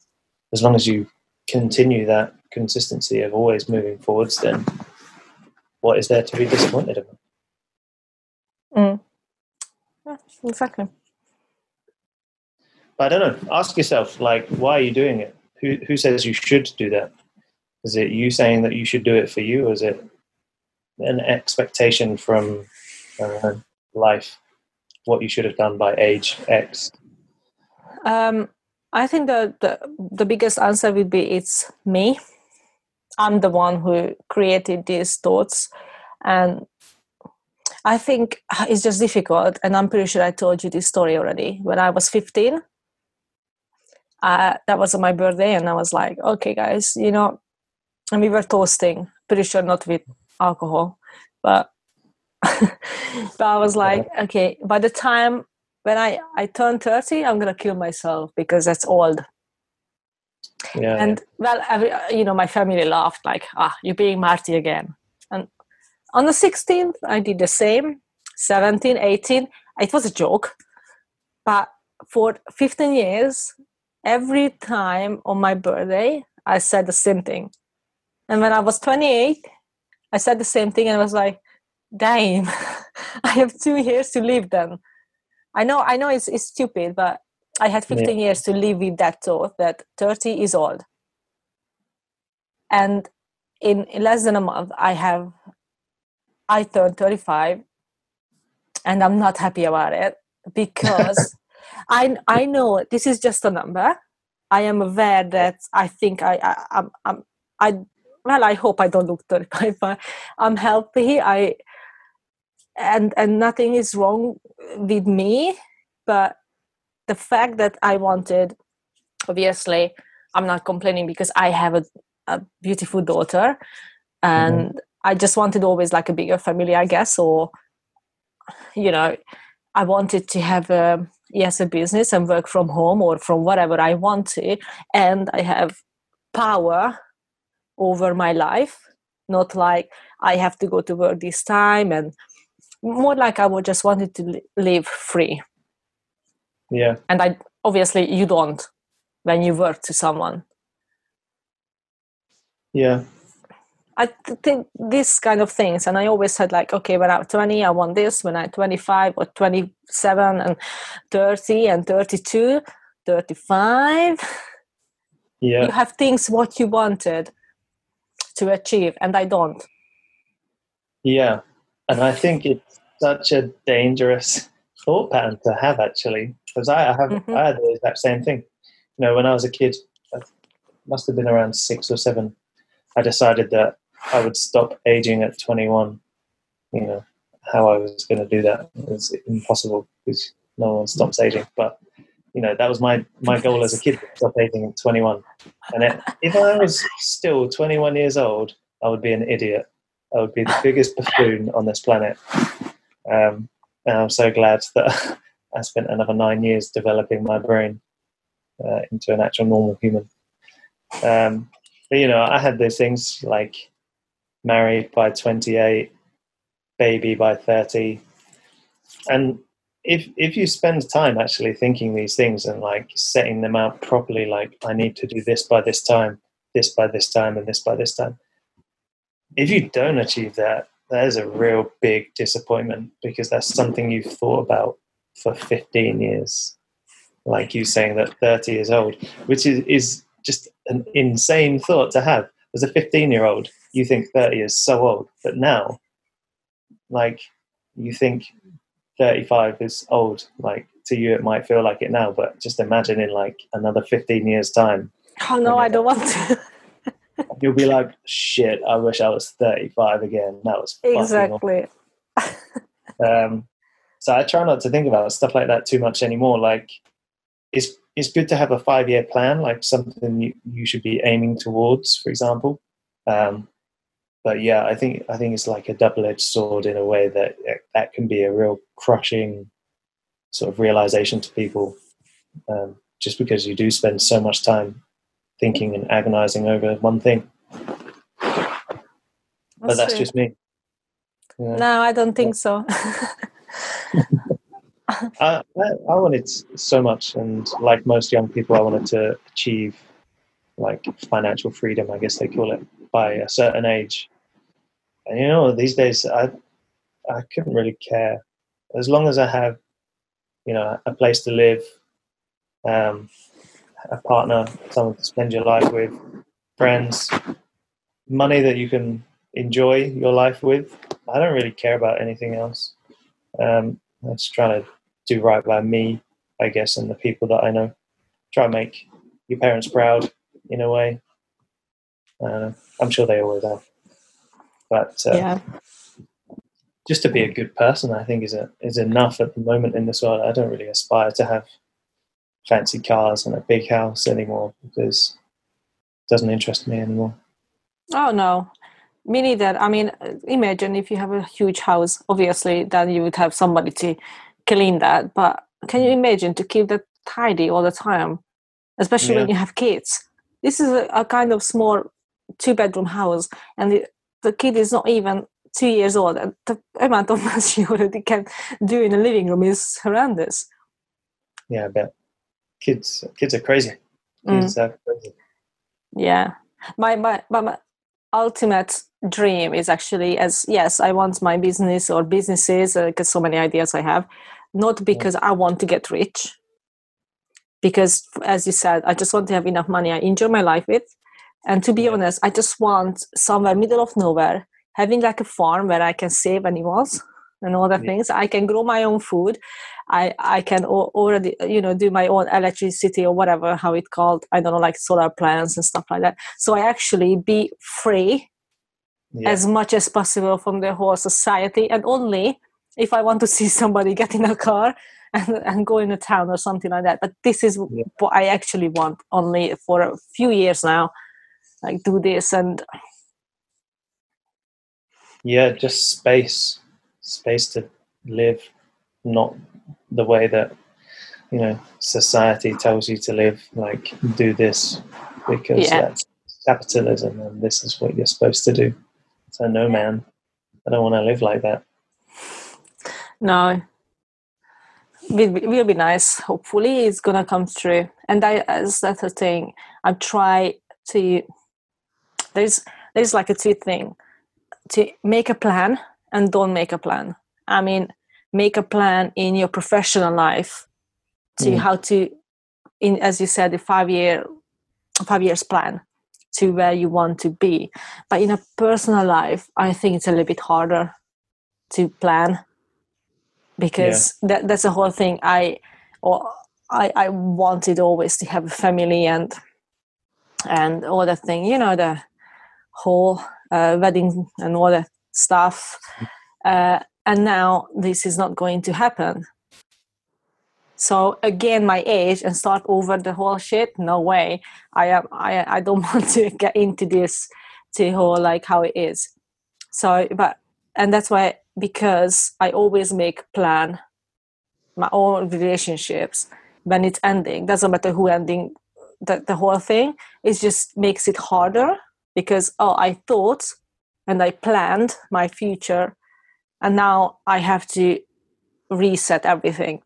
As long as you continue that consistency of always moving forwards, then what is there to be disappointed about? Mm. Yeah, exactly. But I don't know. Ask yourself, like, why are you doing it? Who who says you should do that? Is it you saying that you should do it for you, or is it an expectation from uh, life what you should have done by age X? Um, I think the, the the biggest answer would be it's me. I'm the one who created these thoughts, and I think it's just difficult. And I'm pretty sure I told you this story already. When I was 15, uh, that was my birthday, and I was like, "Okay, guys, you know," and we were toasting. Pretty sure not with alcohol, but but I was like, okay, by the time when I, I turn 30, I'm going to kill myself because that's old. Yeah. And well, every, you know, my family laughed like, ah, you're being Marty again. And on the 16th, I did the same. 17, 18, it was a joke. But for 15 years, every time on my birthday, I said the same thing. And when I was 28, I said the same thing and I was like, damn, *laughs* I have two years to live then. I know, I know it's, it's stupid, but I had 15 yeah. years to live with that thought that 30 is old. And in, in less than a month, I have, I turned 35 and I'm not happy about it because *laughs* I, I know this is just a number. I am aware that I think I, I, I'm, I'm, I, well, I hope I don't look 35, but I'm healthy. I, and and nothing is wrong with me but the fact that i wanted obviously i'm not complaining because i have a, a beautiful daughter and mm-hmm. i just wanted always like a bigger family i guess or you know i wanted to have a yes a business and work from home or from whatever i wanted and i have power over my life not like i have to go to work this time and more like I would just wanted to live free. Yeah. And I obviously you don't when you work to someone. Yeah. I think these kind of things, and I always said like, okay, when I'm 20, I want this. When I'm 25 or 27 and 30 and 32, 35, yeah, you have things what you wanted to achieve, and I don't. Yeah, and I think it's such a dangerous thought pattern to have actually, because I, have mm-hmm. I had the exact same thing. You know, when I was a kid, I must have been around six or seven. I decided that I would stop aging at 21. You know, how I was going to do that was impossible because no one stops aging. But you know, that was my my goal as a kid: stop aging at 21. And it, if I was still 21 years old, I would be an idiot. I would be the biggest buffoon on this planet. Um, and I'm so glad that *laughs* I spent another nine years developing my brain uh, into an actual normal human. Um, but, you know, I had those things like married by 28, baby by 30. And if if you spend time actually thinking these things and like setting them out properly, like I need to do this by this time, this by this time, and this by this time, if you don't achieve that, that is a real big disappointment because that's something you've thought about for 15 years. Like you saying that 30 years old, which is, is just an insane thought to have. As a 15 year old, you think 30 is so old, but now, like, you think 35 is old. Like, to you, it might feel like it now, but just imagine in like another 15 years' time. Oh, no, I don't want to. *laughs* you'll be like, shit, I wish I was 35 again. That was exactly. um, so I try not to think about stuff like that too much anymore. Like, it's it's good to have a five year plan, like something you, you should be aiming towards, for example. Um, but yeah, I think I think it's like a double-edged sword in a way that that can be a real crushing sort of realization to people, um, just because you do spend so much time thinking and agonizing over one thing. but that's true. just me. Yeah. No, I don't think so. *laughs* *laughs* I, I, I wanted so much, and like most young people, I wanted to achieve like financial freedom, I guess they call it, by a certain age. And you know, these days I I couldn't really care as long as I have, you know, a place to live, um, a partner, someone to spend your life with, friends, money that you can enjoy your life with. I don't really care about anything else. Um, I'm just trying to do right by me, I guess, and the people that I know. Try and make your parents proud in a way. Uh, I'm sure they always are. But uh, yeah. just to be a good person, I think is a, is enough at the moment in this world. I don't really aspire to have fancy cars and a big house anymore because it doesn't interest me anymore. Oh no, me neither. I mean, imagine if you have a huge house. Obviously, then you would have somebody to clean that. But can you imagine to keep that tidy all the time, especially when you have kids? This is a, a kind of small two-bedroom house, and the, the kid is not even two years old. And the amount of mess *laughs* she already can do in the living room is horrendous. Yeah, I bet kids kids are crazy. Mm. Kids are crazy. Yeah, my my my ultimate dream is actually as yes, I want my business or businesses because so many ideas I have, not because I want to get rich. Because as you said, I just want to have enough money I enjoy my life with, and to be Yeah. honest, I just want somewhere middle of nowhere, having like a farm where I can save animals and all the Yeah. things. I can grow my own food. I I can al- already you know do my own electricity or whatever how it called. I don't know like solar plants and stuff like that. So I actually be free Yeah. as much as possible from the whole society and only if i want to see somebody get in a car and, and go in a town or something like that but this is Yeah. what i actually want only for a few years now like do this and yeah, just space, space to live, not the way that you know society tells you to live. Like do this because Yeah. that's capitalism, and this is what you're supposed to do. So no, man, I don't want to live like that. no be, will be nice hopefully it's gonna come true and i as that's the thing i try to there's there's like a two thing to make a plan and don't make a plan. I mean make a plan in your professional life to Mm. how to in as you said the five year five years plan to where you want to be. But in a personal life i think it's a little bit harder to plan because that, that's the whole thing. I or I, I wanted always to have a family and and all that thing you know the whole uh, wedding and all that stuff uh, and now this is not going to happen. So again my age and start over the whole shit? No way. I am i i don't *laughs* want to get into this to whole like how it is. So but and that's why because i always make plan my own relationships. When it's ending doesn't matter who ending the, the whole thing it just makes it harder because oh i thought and i planned my future and now i have to reset everything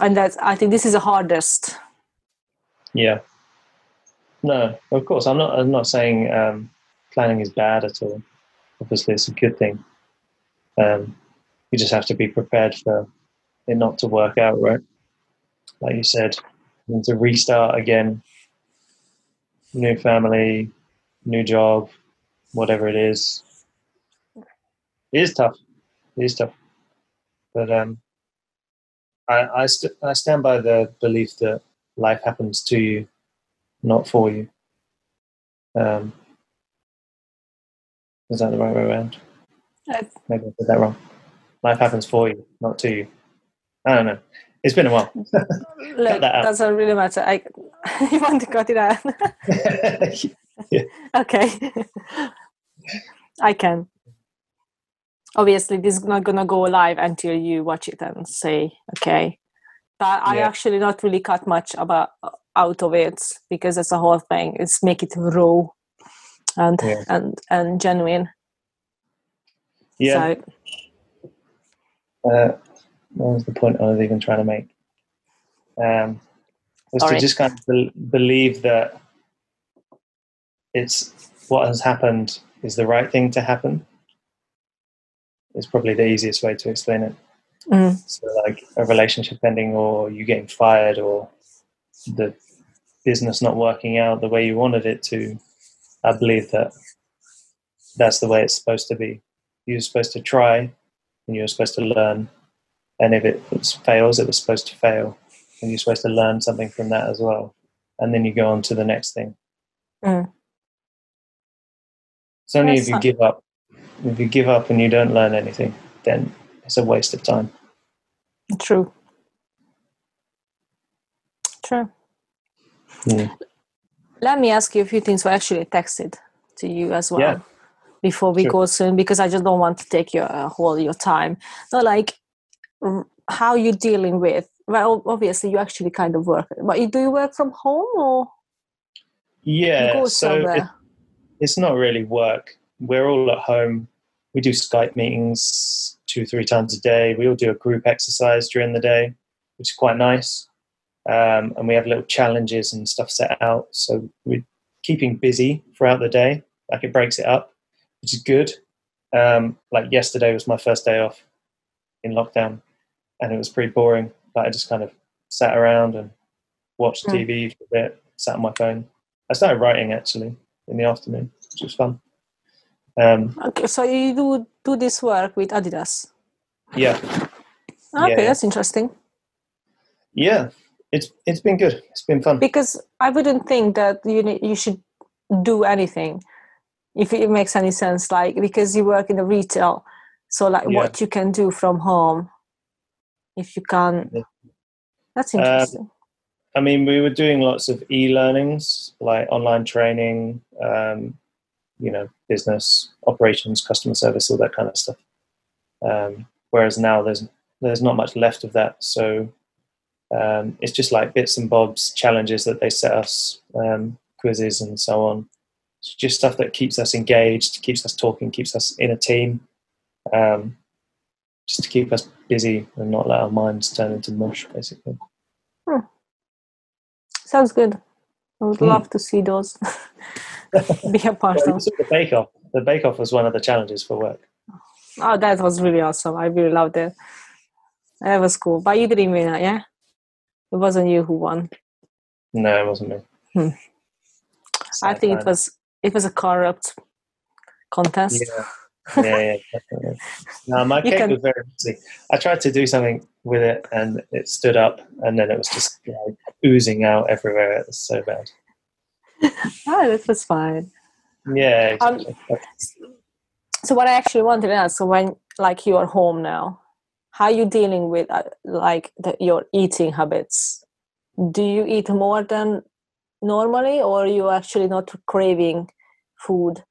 and that's i think this is the hardest Yeah. No, of course. I'm not. I'm not saying um, planning is bad at all. Obviously, it's a good thing. Um, you just have to be prepared for it not to work out, right? Like you said, to restart again. New family, new job, whatever it is. It is tough. It is tough. But um, I I, st- I stand by the belief that life happens to you not for you. Um, is that the right way around? Uh, Maybe I said that wrong. Life happens for you, not to you. I don't know. It's been a while. look *laughs* that doesn't really matter i *laughs* you want to cut it out *laughs* okay I can. Obviously, this is not gonna go live until you watch it and say, okay. But I Yeah. actually not really cut much about out of it because it's a whole thing. It's make it raw and Yeah. and and genuine. Yeah. So uh, what was the point I was even trying to make? Um, was to just kind of bel believe that it's what has happened is the right thing to happen. Is probably the easiest way to explain it. mm, So, like a relationship ending, or you getting fired, or the business not working out the way you wanted it to. I believe that that's the way it's supposed to be. You're supposed to try, and you're supposed to learn. And if it fails, it was supposed to fail, and you're supposed to learn something from that as well. And then you go on to the next thing. mm. It's only That's if you fine. give up. If you give up and you don't learn anything, then it's a waste of time. True. True. Mm. Let me ask you a few things. I actually texted to you as well Yeah. before we Sure. go soon because I just don't want to take your uh, whole your time. So, like, r- how you dealing with? Well, obviously, you actually kind of work. But you- do you work from home or Yeah, go so it? It's not really work. We're all at home. We do Skype meetings two, three times a day. We all do a group exercise during the day, which is quite nice. Um, and we have little challenges and stuff set out. So we're keeping busy throughout the day. Like it breaks it up, which is good. Um, like yesterday was my first day off in lockdown, and it was pretty boring. But I just kind of sat around and watched Mm. TV for a bit, sat on my phone. I started writing actually in the afternoon, which was fun. Um, okay? So you do do this work with Adidas? yeah, Okay, Yeah. that's interesting. yeah, it's it's been good. It's been fun. because I wouldn't think that you you should do anything if it makes any sense. Like because you work in the retail, so like Yeah. what you can do from home, if you can. That's Um, interesting. I mean, we were doing lots of e-learnings, like online training, um, you know, business operations, customer service, all that kind of stuff. Um, whereas now there's there's not much left of that, so um, it's just like bits and bobs challenges that they set us, um, quizzes and so on. It's just stuff that keeps us engaged, keeps us talking, keeps us in a team, um, just to keep us busy and not let our minds turn into mush, basically. Sounds good. I would Hmm. love to see those. *laughs* Be a part Well, of. the Bake Off. The Bake Off was one of the challenges for work. Oh, that was really awesome. I really loved it. That was cool. But you didn't win it, yeah? It wasn't you who won. No, it wasn't me. Hmm. I think it was it was a corrupt contest. Yeah, yeah, yeah definitely. No, my You cake can- was very messy. I tried to do something with it, and it stood up, and then it was just like oozing out everywhere. It was so bad. *laughs* Oh, this was fine. Yeah, Um. So what I actually wanted to ask, so when like you are home now, how are you dealing with uh, like the, your eating habits? Do you eat more than normally, or are you actually not craving food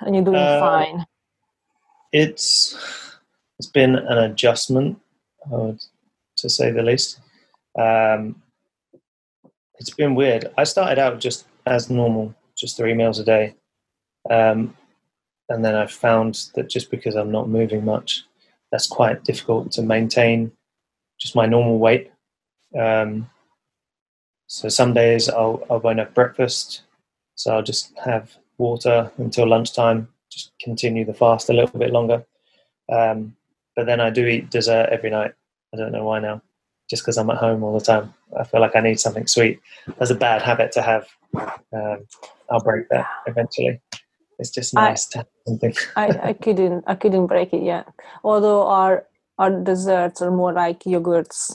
and you're doing Uh, fine? it's it's been an adjustment, would, to say the least. Um, it's been weird. I started out just as normal, just three meals a day, um, and then I found that just because I'm not moving much, that's quite difficult to maintain just my normal weight. Um, so some days I'll I won't have breakfast, so I'll just have water until lunchtime, just continue the fast a little bit longer. Um, but then I do eat dessert every night. I don't know why now, just because I'm at home all the time. I feel like I need something sweet. That's a bad habit to have. Um, I'll break that eventually. It's just I- nice to have something. *laughs* I, I couldn't I couldn't break it yet. Although our our desserts are more like yogurts,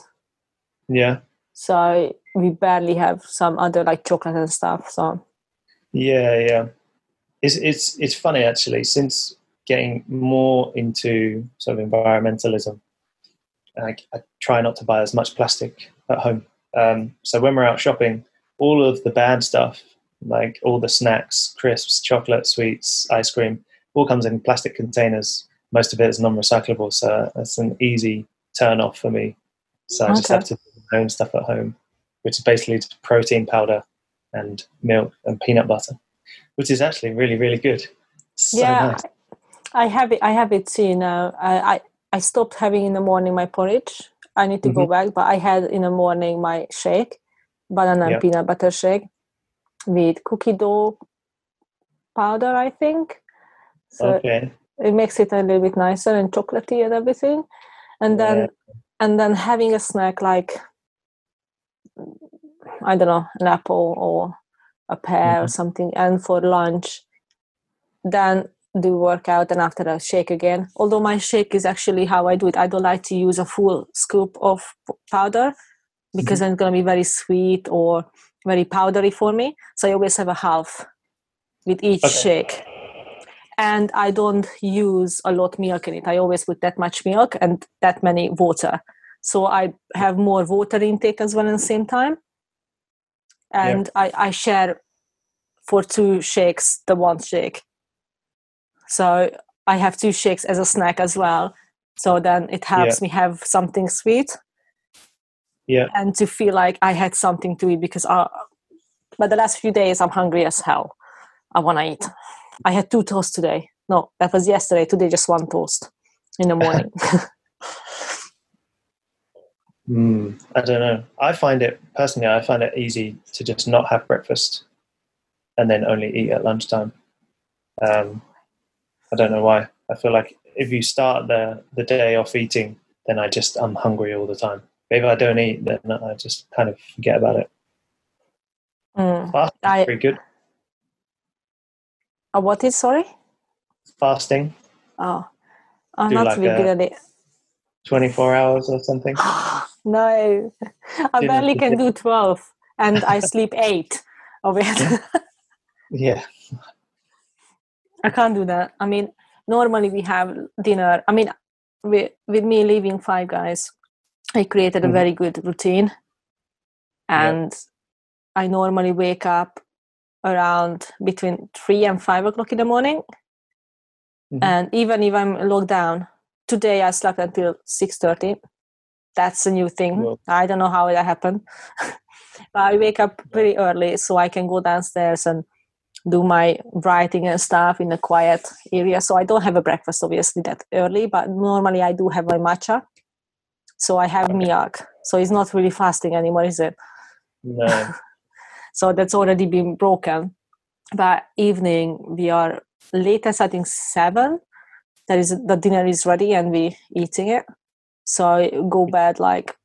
Yeah, so we barely have some other like chocolate and stuff. So yeah, yeah. It's it's it's funny actually. Since getting more into sort of environmentalism, I, I try not to buy as much plastic at home. Um, so when we're out shopping, all of the bad stuff like all the snacks, crisps, chocolate, sweets, ice cream, all comes in plastic containers. Most of it is non-recyclable, so it's an easy turn off for me. So I just have to do my own stuff at home, which is basically just protein powder and milk and peanut butter, which is actually really, really good. So yeah, nice. I have it. I have it too now. Uh, I, I I stopped having in the morning my porridge. I need to go mm-hmm. back, but I had in the morning my shake, banana and peanut butter shake with cookie dough powder. I think. So okay. it makes it a little bit nicer and chocolatey and everything. And then Yeah. and then having a snack like I don't know an apple or a pear or Mhm. something, and for lunch, then do workout and after a shake again. Although my shake is actually how I do it. I don't like to use a full scoop of powder because then it's gonna be very sweet or very powdery for me. So I always have a half with each Okay. shake. And I don't use a lot milk in it. I always put that much milk and that many water. So I have more water intake as well at the same time. And I, I share for two shakes the one shake. So I have two shakes as a snack as well. So then it helps me have something sweet Yeah. and to feel like I had something to eat because uh, but the last few days I'm hungry as hell. I want to eat. I had two toasts today. No, that was yesterday. Today just one toast in the *laughs* morning. *laughs* Mm, I don't know. I find it personally. I find it easy to just not have breakfast and then only eat at lunchtime. Um, I don't know why. I feel like if you start the the day off eating, then I just I'm hungry all the time. But if I don't eat, then I just kind of forget about it. Mm. Fasting I- is pretty good. Uh, what is sorry? Fasting, Oh, I'm Do not like really a- good at it. 24 hours or something. *gasps* no, I Dinner barely can do twelve, and I sleep eight of it. Yeah. I can't do that. I mean, normally we have dinner. I mean, with, with me leaving Five Guys, I created a Mhm. very good routine. And I normally wake up around between three and five o'clock in the morning. Mhm. And even if I'm locked down, today I slept until 6.30. That's a new thing. Whoa. I don't know how that happened. *laughs* but I wake up pretty early so I can go downstairs and do my writing and stuff in a quiet area. So I don't have a breakfast obviously that early, but normally I do have my matcha. So I have milk. So it's not really fasting anymore, is it? No. *laughs* So that's already been broken. But evening we are latest I think seven. That is the dinner is ready and we eating it. So I go bed like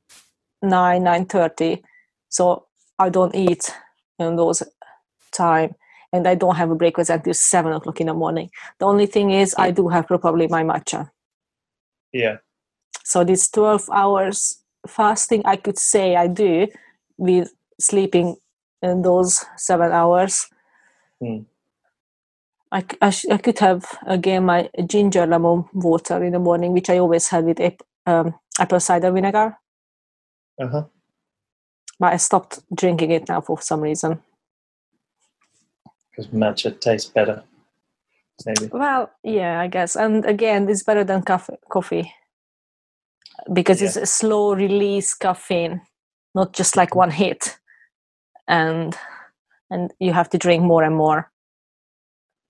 nine nine thirty. So I don't eat in those time, and I don't have a breakfast until seven o'clock in the morning. The only thing is I do have probably my matcha. Yeah. So this twelve hours fasting, I could say I do with sleeping in those seven hours. Hmm. I, I, sh- I could have again my ginger lemon water in the morning, which I always had with ap- um, apple cider vinegar, Uh huh. but I stopped drinking it now for some reason. Because matcha tastes better. Maybe. Well, yeah, I guess. And again, it's better than coffee, coffee because it's a slow release caffeine, not just like one hit, and and you have to drink more and more.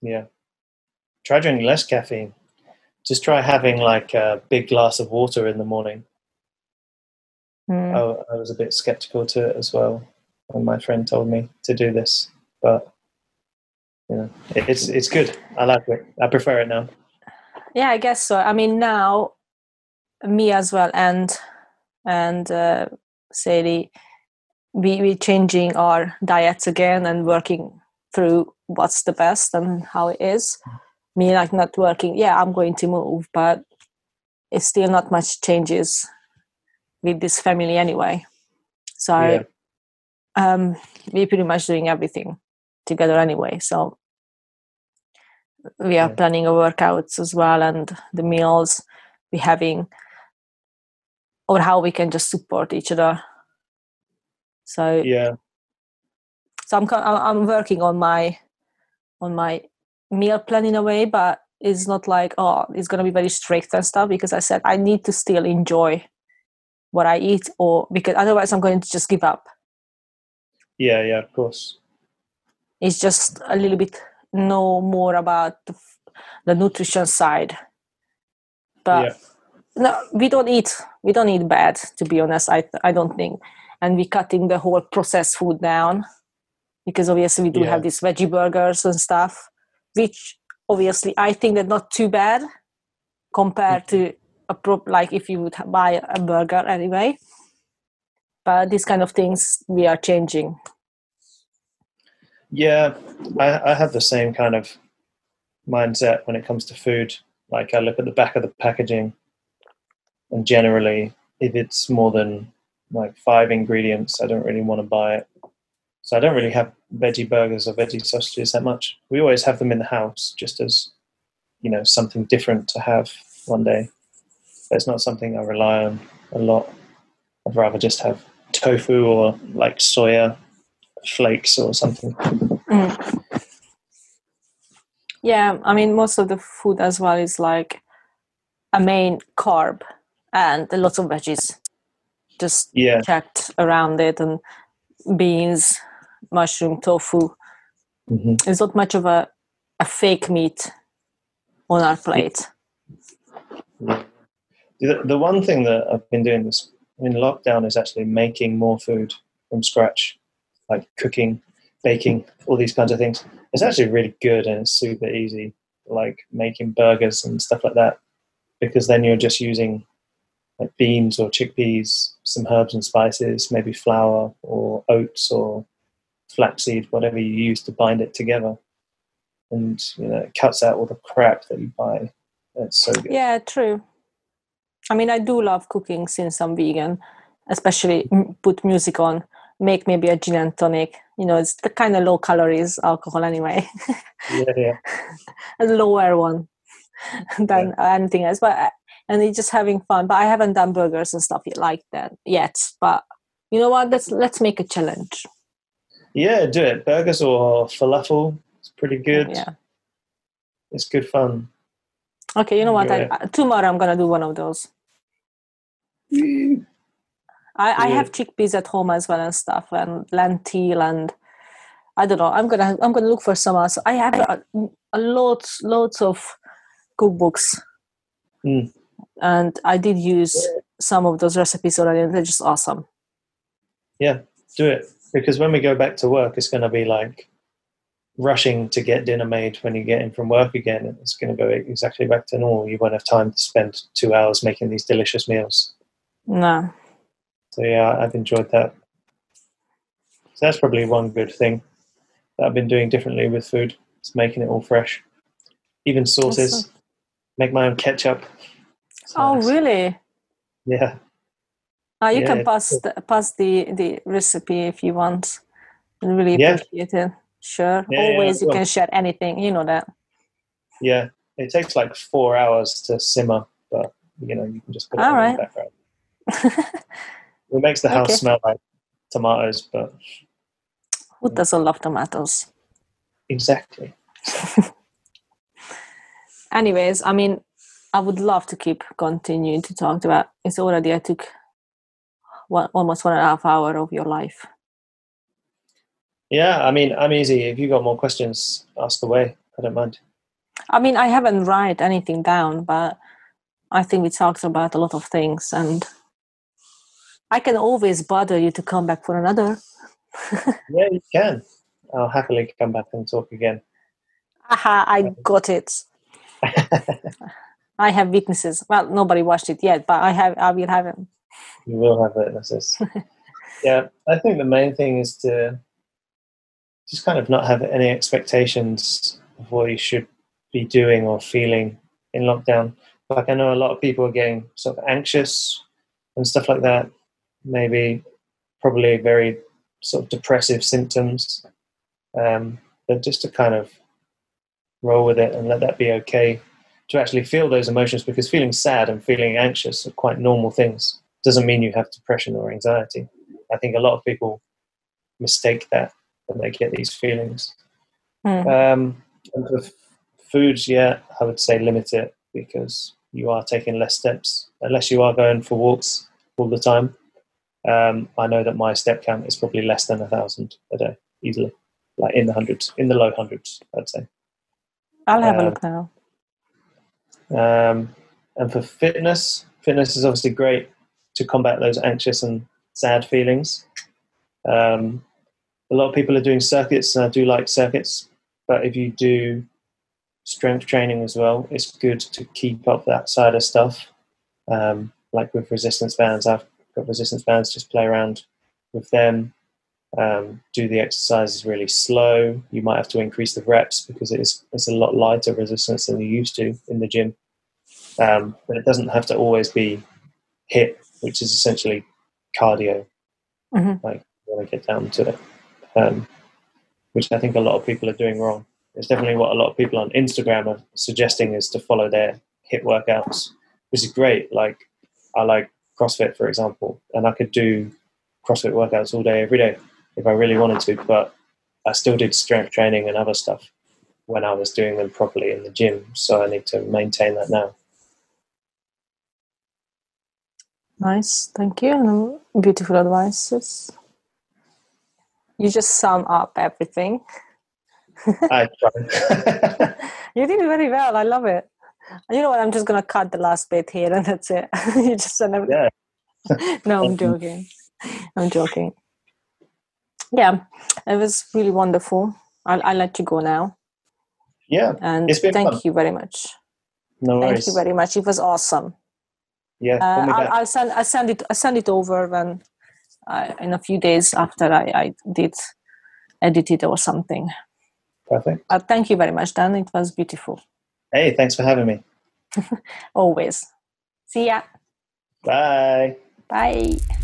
Yeah. Try drinking less caffeine. Just try having like a big glass of water in the morning. Mm. I, I was a bit skeptical to it as well when my friend told me to do this, but you know, it, it's it's good. I like it. I prefer it now. Yeah, I guess so. I mean, now me as well, and and uh, Sadie, we we changing our diets again and working through what's the best and how it is. Me like not working. Yeah, I'm going to move, but it's still not much changes with this family anyway. So Yeah. um, we're pretty much doing everything together anyway. So we are Yeah. planning our workouts as well and the meals we're having or how we can just support each other. So Yeah. So I'm I'm working on my on my meal plan in a way, but it's not like oh it's gonna be very strict and stuff because I said I need to still enjoy what I eat, or because otherwise I'm going to just give up. Yeah, yeah, of course. It's just a little bit know more about the, the nutrition side, but yeah. no, we don't eat we don't eat bad to be honest. I I don't think, and we're cutting the whole processed food down because obviously we do yeah. have these veggie burgers and stuff, which obviously I think they're not too bad compared to a pro- like if you would buy a burger anyway. But these kind of things we are changing. Yeah, I, I have the same kind of mindset when it comes to food. Like I look at the back of the packaging, and generally, if it's more than like five ingredients, I don't really want to buy it. So I don't really have veggie burgers or veggie sausages that much. We always have them in the house just as, you know, something different to have one day. But it's not something I rely on a lot. I'd rather just have tofu or like soya flakes or something. Mm. Yeah, I mean, most of the food as well is like a main carb and lots of veggies just yeah. checked around it and beans mushroom tofu. Mm-hmm. it's not much of a, a fake meat on our plate. The, the one thing that i've been doing this in lockdown is actually making more food from scratch like cooking baking all these kinds of things. It's actually really good and it's super easy like making burgers and stuff like that because then you're just using like beans or chickpeas some herbs and spices maybe flour or oats or flaxseed, whatever you use to bind it together. And you know, it cuts out all the crap that you buy. It's so good. Yeah, true. I mean, I do love cooking since I'm vegan, especially put music on, make maybe a gin and tonic. You know, it's the kind of low calories alcohol anyway. yeah, yeah. *laughs* a lower one than yeah. anything else. But and it's just having fun. But I haven't done burgers and stuff like that yet. But you know what? Let's let's make a challenge. Yeah, do it. Burgers or falafel. It's pretty good. Yeah. It's good fun. Okay, you know what? I, tomorrow I'm gonna do one of those. Mm. I, I have chickpeas at home as well and stuff, and lentil and I don't know. I'm gonna I'm gonna look for some else. I have a, a lots lots of cookbooks, mm. and I did use some of those recipes already, and they're just awesome. Yeah, do it because when we go back to work, it's going to be like rushing to get dinner made when you get in from work again. It's going to go exactly back to normal. You won't have time to spend two hours making these delicious meals. No. So yeah, I've enjoyed that. So that's probably one good thing that I've been doing differently with food. It's making it all fresh. Even sauces. Awesome. Make my own ketchup. oh, nice. really? Yeah. Uh, you yeah, can pass the, pass the, the recipe if you want. I really yeah. appreciate it. Sure. Yeah, Always you can share anything. You know that. Yeah, it takes like four hours to simmer, but you know you can just put it All right. in the background. *laughs* it makes the house okay. smell like tomatoes, but who doesn't love tomatoes? Exactly. *laughs* Anyways, I mean, I would love to keep continuing to talk about. It's already I took one, almost one and a half hour of your life. Yeah, I mean, I'm easy. If you got more questions, ask away. I don't mind. I mean, I haven't write anything down, but I think we talked about a lot of things, and I can always bother you to come back for another. *laughs* yeah, you can. I'll happily come back and talk again. Aha, I got it. *laughs* I have witnesses. Well, nobody watched it yet, but I have. I will have them. You will have witnesses. *laughs* yeah, I think the main thing is to just kind of not have any expectations of what you should be doing or feeling in lockdown. Like I know a lot of people are getting sort of anxious and stuff like that. Maybe probably very sort of depressive symptoms. Um, but just to kind of roll with it and let that be okay to actually feel those emotions because feeling sad and feeling anxious are quite normal things doesn't mean you have depression or anxiety. I think a lot of people mistake that when they get these feelings. Mm. Um, and for f- foods, yeah, I would say limit it because you are taking less steps unless you are going for walks all the time. Um, I know that my step count is probably less than a thousand a day, easily, like in the hundreds, in the low hundreds, I'd say. I'll have a um, look now. Um, and for fitness, fitness is obviously great to combat those anxious and sad feelings. Um, a lot of people are doing circuits, and I do like circuits, but if you do strength training as well, it's good to keep up that side of stuff. Um, like with resistance bands, I've got resistance bands, just play around with them. Um, do the exercises really slow. You might have to increase the reps because it is, it's a lot lighter resistance than you used to in the gym. Um, but it doesn't have to always be hit, which is essentially cardio. Mhm. Like when I get down to it, um, which I think a lot of people are doing wrong. It's definitely what a lot of people on Instagram are suggesting is to follow their hit workouts, which is great. Like I like CrossFit, for example, and I could do CrossFit workouts all day, every day if I really wanted to, but I still did strength training and other stuff when I was doing them properly in the gym. So I need to maintain that now. Nice, thank you. And beautiful advices. You just sum up everything. I *laughs* try. You did very well. I love it. You know what? I'm just gonna cut the last bit here, and that's it. *laughs* you just said everything. yeah. *laughs* no, I'm joking. I'm joking. Yeah, it was really wonderful. I'll, I'll let you go now. Yeah. And It's been thank fun. you very much. No worries. Thank you very much. It was awesome. Yeah. Uh, I'll. I'll send I send it I send it over when uh, in a few days after I, I did edit it or something. Perfect. But thank you very much, Dan. It was beautiful. Hey, thanks for having me. *laughs* Always. See ya. Bye. Bye.